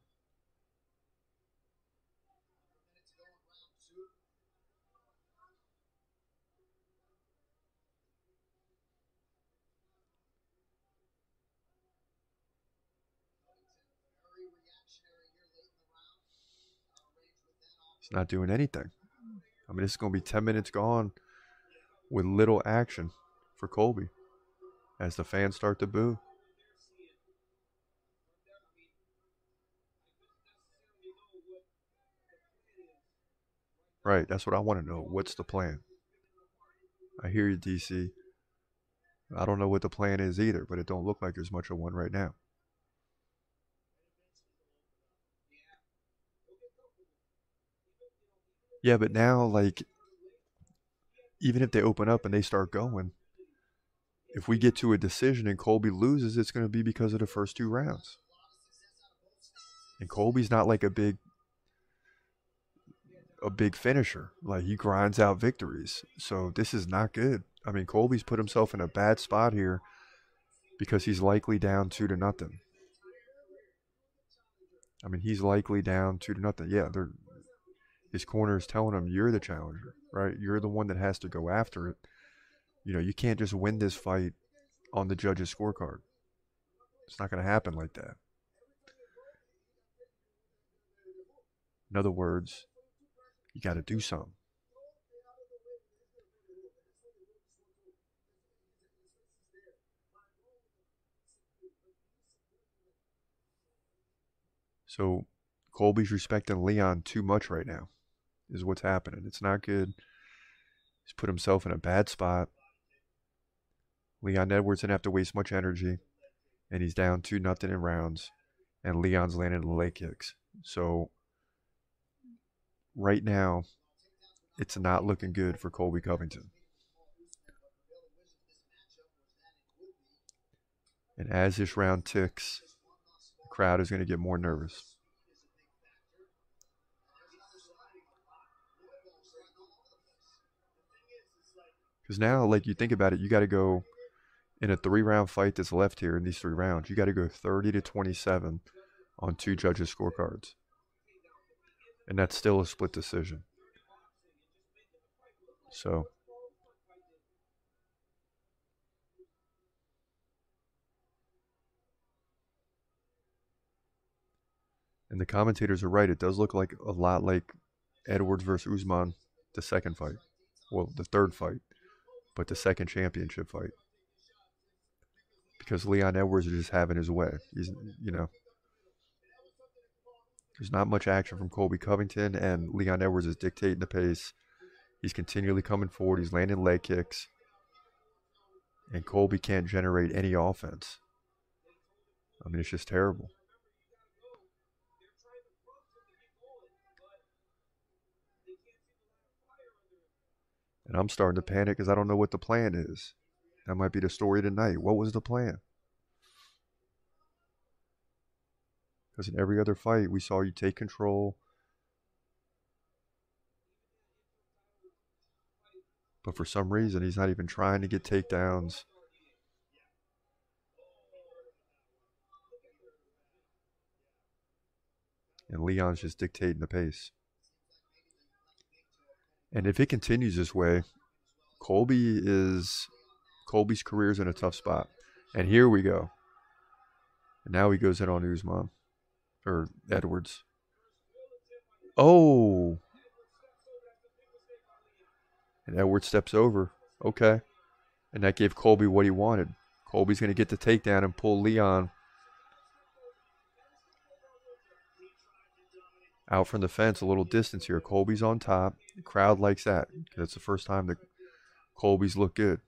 [SPEAKER 2] He's not doing anything. I mean, is going to be 10 minutes gone with little action for Colby as the fans start to boo. Right, that's what I want to know. What's the plan? I hear you, DC. I don't know what the plan is either, but it don't look like there's much of one right now. Yeah, but now, like, even if they open up and they start going, if we get to a decision and Colby loses, it's going to be because of the first two rounds. And Colby's not like a big a big finisher. Like he grinds out victories. So this is not good. I mean, Colby's put himself in a bad spot here because he's likely down two to nothing. I mean, he's likely down two to nothing. Yeah, they're his corner is telling him you're the challenger, right? You're the one that has to go after it. You know, you can't just win this fight on the judge's scorecard. It's not going to happen like that. In other words, you got to do something. So Colby's respecting Leon too much right now, is what's happening. It's not good. He's put himself in a bad spot. Leon Edwards didn't have to waste much energy, and he's down two nothing in rounds, and Leon's landing the leg kicks. So right now, it's not looking good for Colby Covington. And as this round ticks, the crowd is going to get more nervous. Because now, like you think about it, you got to go in a three round fight that's left here in these three rounds. You got to go 30 to 27 on two judges' scorecards. And that's still a split decision. So. And the commentators are right. It does look like a lot like Edwards versus Usman, the second fight. Well, the third fight, but the second championship fight. Because Leon Edwards is just having his way. He's, you know, there's not much action from Colby Covington, and Leon Edwards is dictating the pace. He's continually coming forward. He's landing leg kicks. And Colby can't generate any offense. I mean, it's just terrible. And I'm starting to panic because I don't know what the plan is. That might be the story tonight. What was the plan? Because in every other fight, we saw you take control. But for some reason, he's not even trying to get takedowns. And Leon's just dictating the pace. And if it continues this way, Colby is Colby's career is in a tough spot. And here we go. And now he goes in on Usman or Edwards. Oh. And Edwards steps over. Okay. And that gave Colby what he wanted. Colby's going to get the takedown and pull Leon out from the fence a little distance here. Colby's on top. The crowd likes that it's the first time that Colby's look good.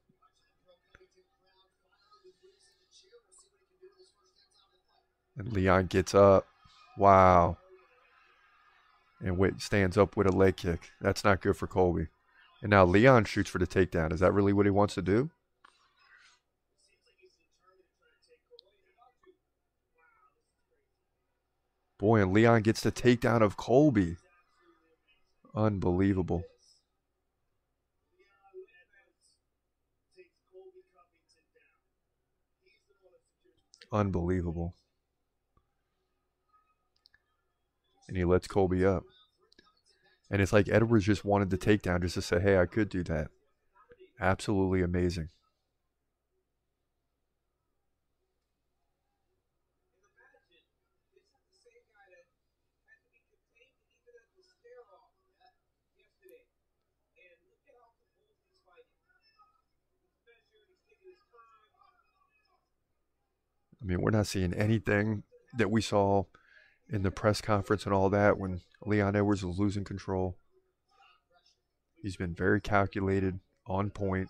[SPEAKER 2] And Leon gets up. Wow. And wait, stands up with a leg kick. That's not good for Colby. And now Leon shoots for the takedown. Is that really what he wants to do? Boy, and Leon gets the takedown of Colby. Unbelievable. Unbelievable. And he lets Colby up. And it's like Edwards just wanted the takedown just to say, hey, I could do that. Absolutely amazing. I mean, we're not seeing anything that we saw in the press conference and all that when Leon Edwards was losing control. He's been very calculated, on point.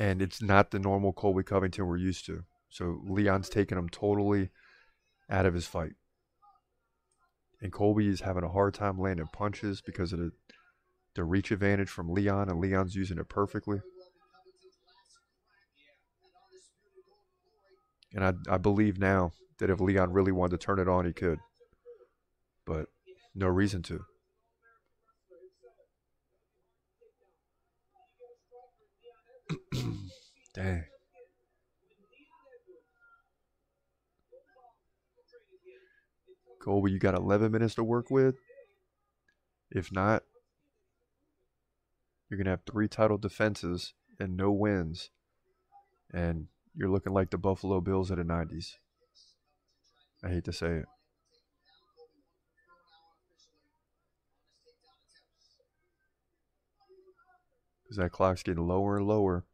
[SPEAKER 2] and it's not the normal Colby Covington we're used to. So Leon's taking him totally out of his fight. And Colby is having a hard time landing punches because of the, the reach advantage from Leon, and Leon's using it perfectly. And I, I believe now that if Leon really wanted to turn it on, he could. But no reason to. [CLEARS THROAT] Dang. Colby, you got 11 minutes to work with. If not, you're going to have three title defenses and no wins. And you're looking like the Buffalo Bills of the 90s. I hate to say it. Because that clock's getting lower and lower.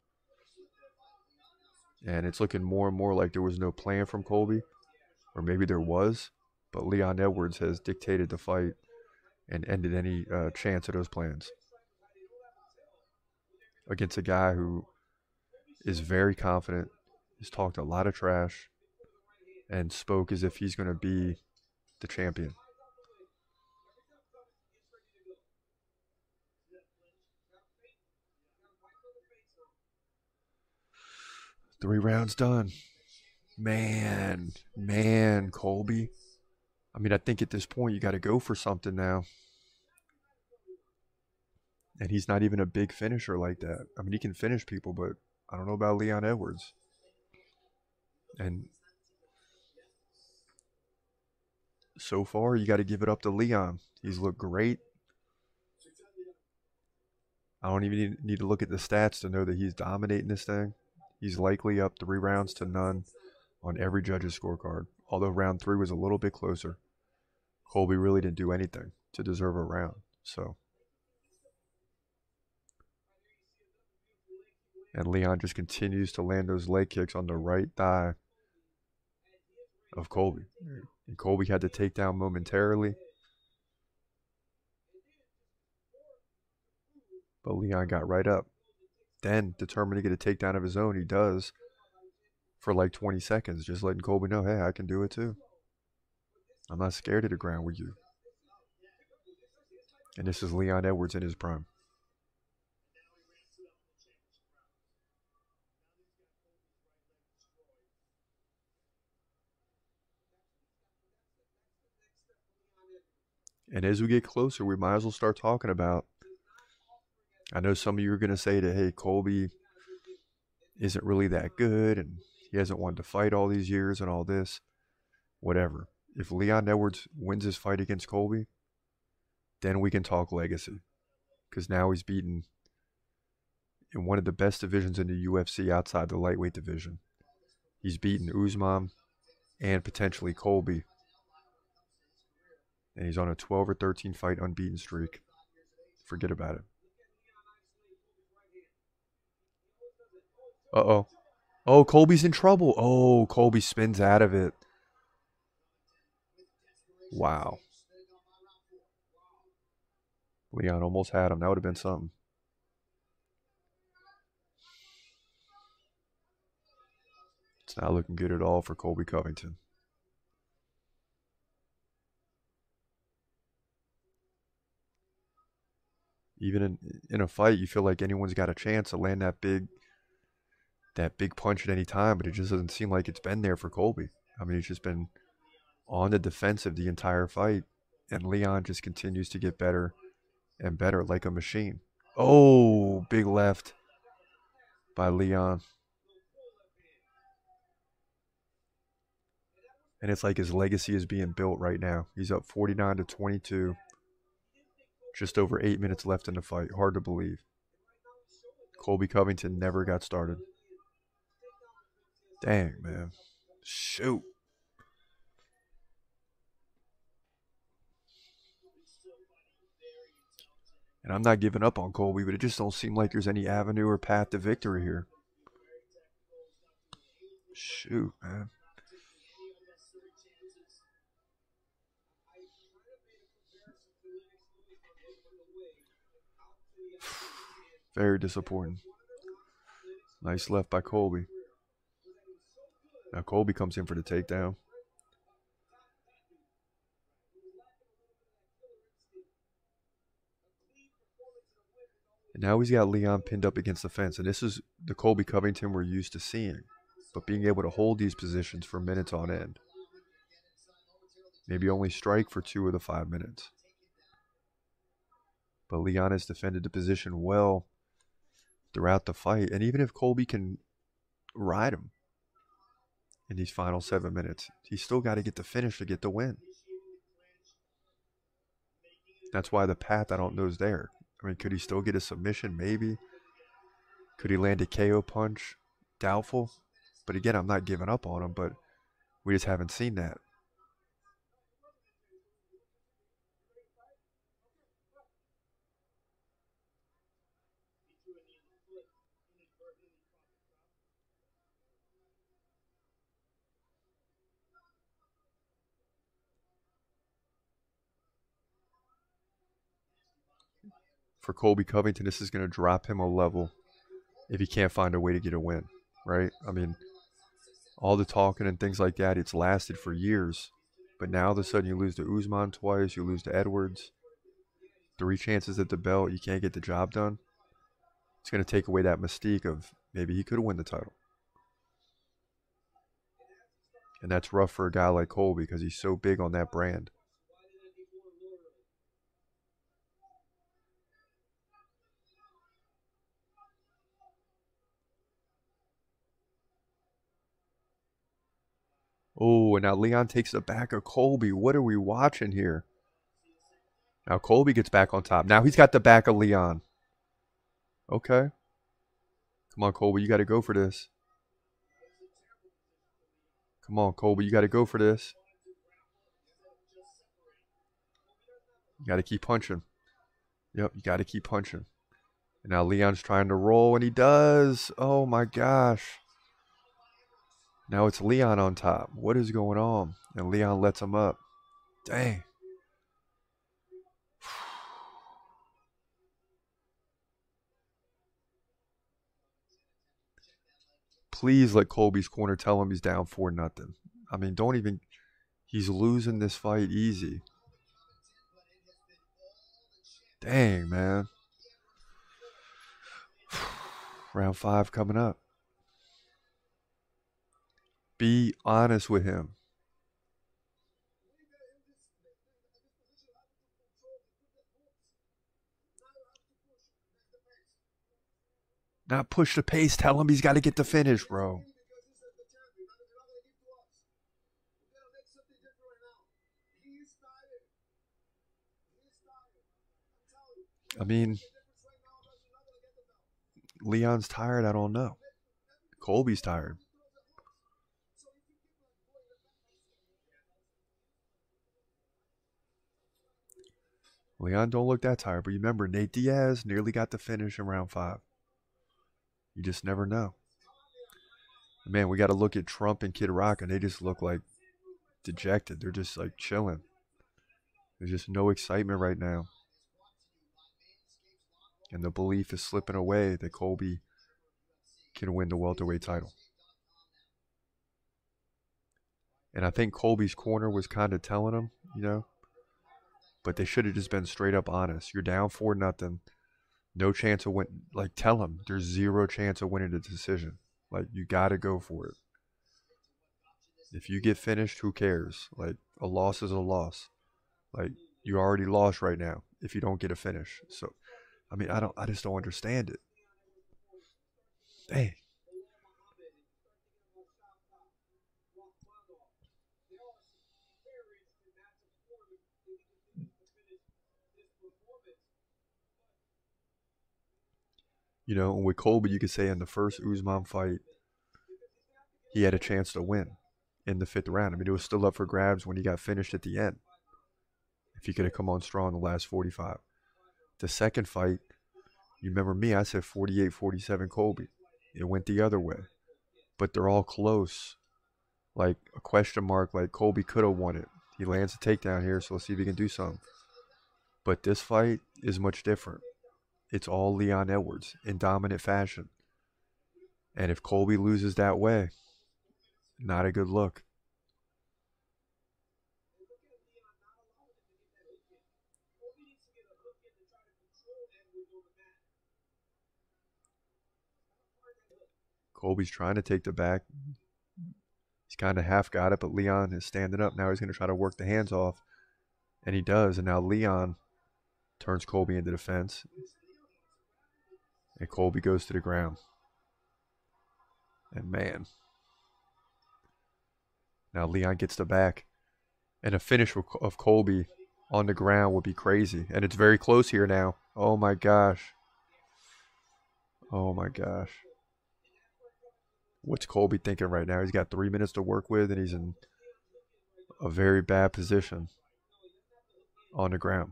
[SPEAKER 2] And it's looking more and more like there was no plan from Colby. Or maybe there was. But Leon Edwards has dictated the fight and ended any uh, chance of those plans. Against a guy who is very confident, has talked a lot of trash, and spoke as if he's going to be the champion. Three rounds done. Man, man, Colby. I mean, I think at this point you got to go for something now. And he's not even a big finisher like that. I mean, he can finish people, but I don't know about Leon Edwards. And so far, you got to give it up to Leon. He's looked great. I don't even need, to look at the stats to know that he's dominating this thing. He's likely up three rounds to none on every judge's scorecard. Although round three was a little bit closer, Colby really didn't do anything to deserve a round. So, and Leon just continues to land those leg kicks on the right thigh of Colby. And Colby had to take down momentarily. But Leon got right up. Then, determined to get a takedown of his own, he does for like 20 seconds, just letting Colby know, hey, I can do it too. I'm not scared of the ground with you. And this is Leon Edwards in his prime. And as we get closer, we might as well start talking about. I know some of you are going to say that, hey, Colby isn't really that good and he hasn't wanted to fight all these years and all this. Whatever. If Leon Edwards wins his fight against Colby, then we can talk legacy. Because now he's beaten in one of the best divisions in the UFC outside the lightweight division. He's beaten Usman and potentially Colby. And he's on a 12 or 13 fight unbeaten streak. Forget about it. Uh oh. Oh, Colby's in trouble. Oh, Colby spins out of it. Wow. Leon almost had him. That would have been something. It's not looking good at all for Colby Covington. Even in in a fight, you feel like anyone's got a chance to land that big that big punch at any time, but it just doesn't seem like it's been there for Colby. I mean, he's just been on the defensive the entire fight, and Leon just continues to get better and better like a machine. Oh, big left by Leon. And it's like his legacy is being built right now. He's up 49 to 22. Just over eight minutes left in the fight. Hard to believe. Colby Covington never got started. Dang, man. Shoot. And I'm not giving up on Colby, but it just don't seem like there's any avenue or path to victory here. Shoot, man. Very disappointing. Nice left by Colby. Now Colby comes in for the takedown. And now he's got Leon pinned up against the fence. And this is the Colby Covington we're used to seeing. But being able to hold these positions for minutes on end. Maybe only strike for two of the five minutes. But Leon has defended the position well throughout the fight. And even if Colby can ride him in these final seven minutes, he's still got to get the finish to get the win. That's why the path I don't know is there. I mean, could he still get a submission? Maybe. Could he land a KO punch? Doubtful. But again, I'm not giving up on him, but we just haven't seen that. For Colby Covington, this is going to drop him a level if he can't find a way to get a win, right? I mean, all the talking and things like that, it's lasted for years. But now all of a sudden you lose to Usman twice, you lose to Edwards. Three chances at the belt, you can't get the job done. It's going to take away that mystique of maybe he could win the title. And that's rough for a guy like Colby because he's so big on that brand. Oh, and now Leon takes the back of Colby. What are we watching here? Now Colby gets back on top. Now he's got the back of Leon. Okay. Come on, Colby. You got to go for this. Come on, Colby. You got to go for this. You got to keep punching. Yep, you got to keep punching. And now Leon's trying to roll, and he does. Oh my gosh. Now it's Leon on top. What is going on? And Leon lets him up. Dang. Please let Colby's corner tell him he's down four nothing. I mean, don't even. He's losing this fight easy. Dang, man. [SIGHS] Round five coming up. Be honest with him. Not push the pace. Tell him he's got to get the finish, bro. I mean, Leon's tired. I don't know. Colby's tired. Leon don't look that tired, but you remember Nate Diaz nearly got the finish in round five. You just never know. Man, we got to look at Trump and Kid Rock, and they just look like dejected. They're just like chilling. There's just no excitement right now. And the belief is slipping away that Colby can win the welterweight title. And I think Colby's corner was kind of telling him, you know, but they should have just been straight up honest. You're down four nothing. No chance of win. Like, tell them there's zero chance of winning the decision. Like, you got to go for it. If you get finished, who cares? Like, a loss is a loss. Like, you already lost right now if you don't get a finish. So, I mean, I don't. I just don't understand it. Dang. You know, with Colby, you could say in the first Usman fight, he had a chance to win in the fifth round. I mean, it was still up for grabs when he got finished at the end. If he could have come on strong in the last 45. The second fight, you remember me, I said 48 47 Colby. It went the other way. But they're all close. Like a question mark, like Colby could have won it. He lands a takedown here, so let's see if he can do something. But this fight is much different it's all Leon Edwards in dominant fashion. And if Colby loses that way, not a good look. Colby's trying to take the back. He's kind of half got it, but Leon is standing up. Now he's going to try to work the hands off. And he does. And now Leon turns Colby into defense. And Colby goes to the ground. And man. Now Leon gets the back. And a finish of Colby on the ground would be crazy. And it's very close here now. Oh my gosh. Oh my gosh. what's Colby thinking right now? He's got three minutes to work with, and he's in a very bad position on the ground.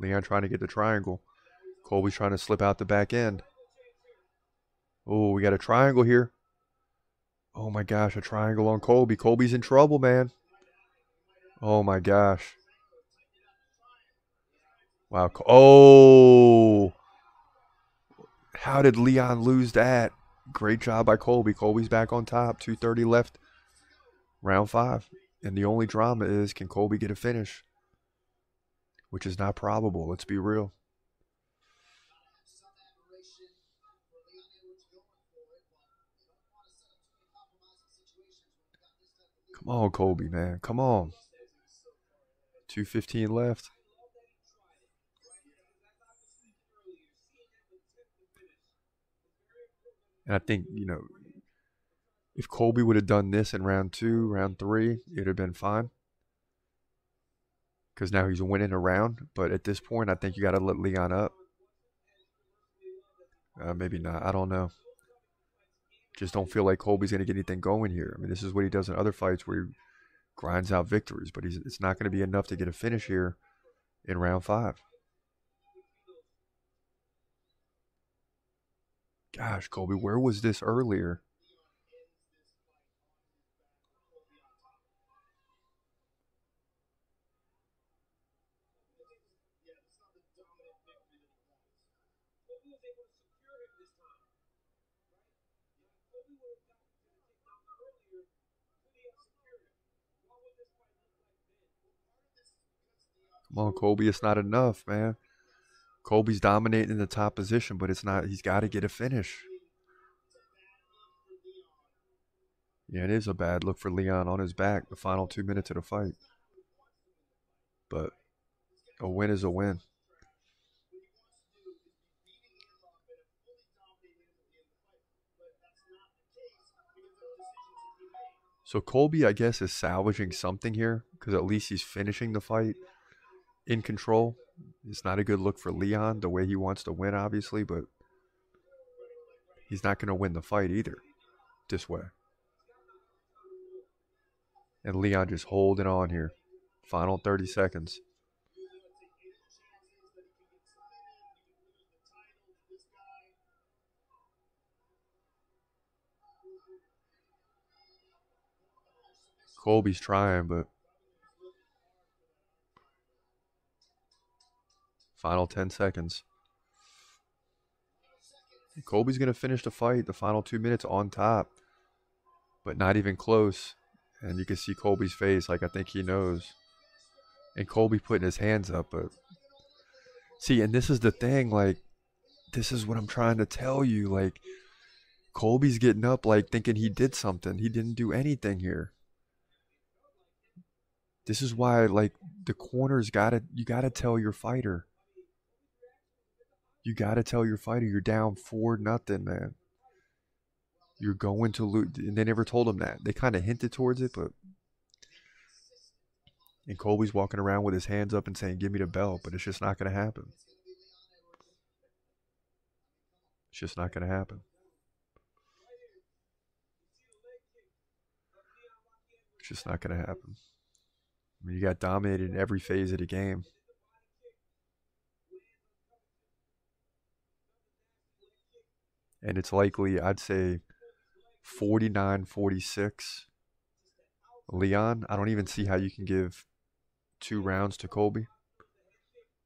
[SPEAKER 2] Leon trying to get the triangle. Colby's trying to slip out the back end. Oh, we got a triangle here. Oh my gosh, a triangle on Colby. Colby's in trouble, man. Oh my gosh. Wow. Oh. How did Leon lose that? Great job by Colby. Colby's back on top. 230 left. Round five. And the only drama is can Colby get a finish? Which is not probable. Let's be real. Come on, Colby, man. Come on. 215 left. And I think, you know, if Colby would have done this in round two, round three, it'd have been fine. Because now he's winning around. But at this point, I think you got to let Leon up. Uh, maybe not. I don't know. Just don't feel like Colby's going to get anything going here. I mean, this is what he does in other fights where he grinds out victories, but he's, it's not going to be enough to get a finish here in round five. Gosh, Colby, where was this earlier? Come on, Colby, it's not enough, man. Colby's dominating in the top position, but it's not. He's got to get a finish. Yeah, it is a bad look for Leon on his back. The final two minutes of the fight, but a win is a win. So Colby, I guess, is salvaging something here because at least he's finishing the fight in control. It's not a good look for Leon the way he wants to win, obviously, but he's not going to win the fight either this way. And Leon just holding on here. Final 30 seconds. Colby's trying, but final 10 seconds. Colby's going to finish the fight, the final two minutes on top, but not even close. And you can see Colby's face, like I think he knows. And Colby putting his hands up, but see, and this is the thing, like, this is what I'm trying to tell you. Like, Colby's getting up, like, thinking he did something. He didn't do anything here. This is why, like, the corners gotta, you gotta tell your fighter. You gotta tell your fighter you're down four nothing, man. You're going to lose, and they never told him that. They kind of hinted towards it, but and Colby's walking around with his hands up and saying, "Give me the belt," but it's just not going to happen. It's just not going to happen. It's just not going to happen. I mean, you got dominated in every phase of the game. And it's likely, I'd say, 49 46. Leon, I don't even see how you can give two rounds to Colby.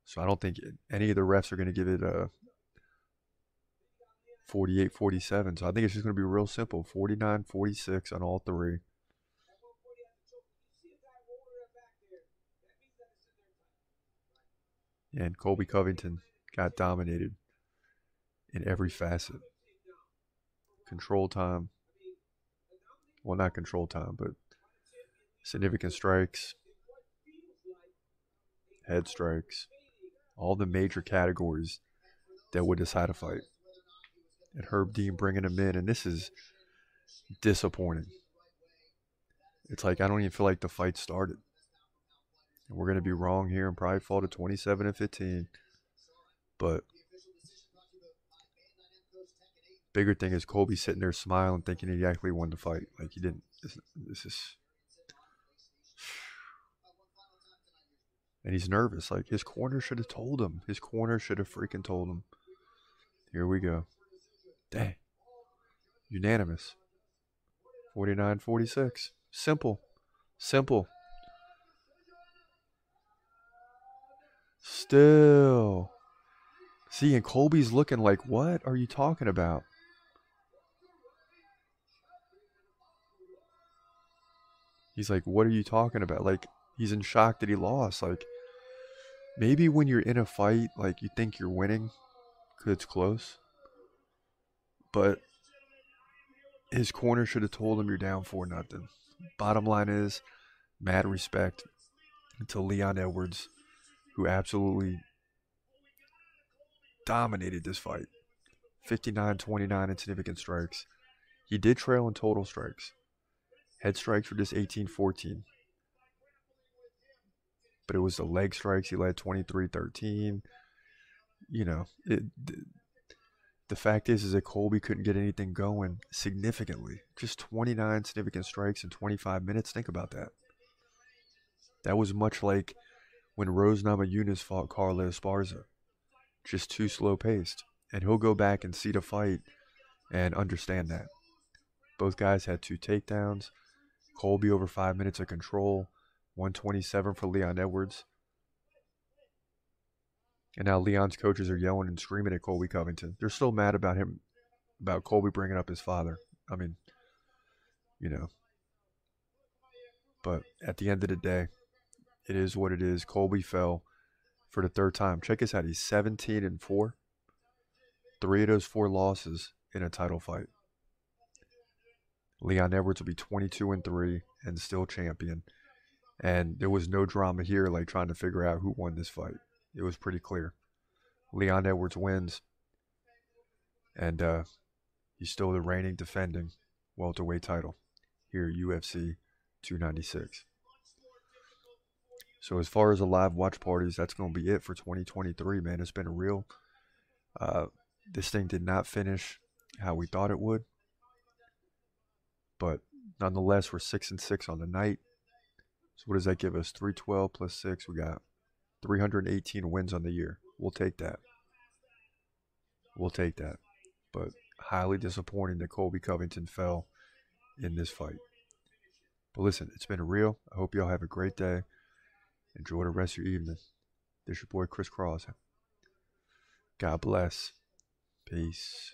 [SPEAKER 2] So I don't think any of the refs are going to give it a 48 47. So I think it's just going to be real simple 49 46 on all three. And Colby Covington got dominated in every facet. Control time. Well, not control time, but significant strikes, head strikes, all the major categories that would decide a fight. And Herb Dean bringing him in, and this is disappointing. It's like I don't even feel like the fight started. And we're going to be wrong here and probably fall to 27 and 15. But bigger thing is Colby sitting there smiling, thinking he actually won the fight. Like he didn't. This, is. And he's nervous. Like his corner should have told him. His corner should have freaking told him. Here we go. Dang. Unanimous. 49 46. Simple. Simple. Still. See, and Colby's looking like, what are you talking about? He's like, what are you talking about? Like, he's in shock that he lost. Like, maybe when you're in a fight, like, you think you're winning because it's close. But his corner should have told him you're down for nothing. Bottom line is, mad respect to Leon Edwards, who absolutely dominated this fight. 59 29 in significant strikes. He did trail in total strikes. Head strikes were just 18 14. But it was the leg strikes. He led 23 13. You know, it, the fact is, is that Colby couldn't get anything going significantly. Just 29 significant strikes in 25 minutes. Think about that. That was much like when Rose Namajunas fought Carla Esparza. Just too slow paced. And he'll go back and see the fight and understand that. Both guys had two takedowns. Colby over five minutes of control, 127 for Leon Edwards. And now Leon's coaches are yelling and screaming at Colby Covington. They're still mad about him, about Colby bringing up his father. I mean, you know. But at the end of the day, it is what it is. Colby fell for the third time. Check this out. He's 17 and 4. Three of those four losses in a title fight. Leon Edwards will be 22 and 3 and still champion. And there was no drama here, like trying to figure out who won this fight. It was pretty clear. Leon Edwards wins. And uh, he's still the reigning defending welterweight title here at UFC 296. So as far as the live watch parties, that's going to be it for 2023, man. It's been a real. Uh, this thing did not finish how we thought it would. But nonetheless, we're six and six on the night. So what does that give us? Three twelve plus six. We got three hundred eighteen wins on the year. We'll take that. We'll take that. But highly disappointing that Colby Covington fell in this fight. But listen, it's been real. I hope y'all have a great day. Enjoy the rest of your evening. This your boy Chris Cross. God bless. Peace.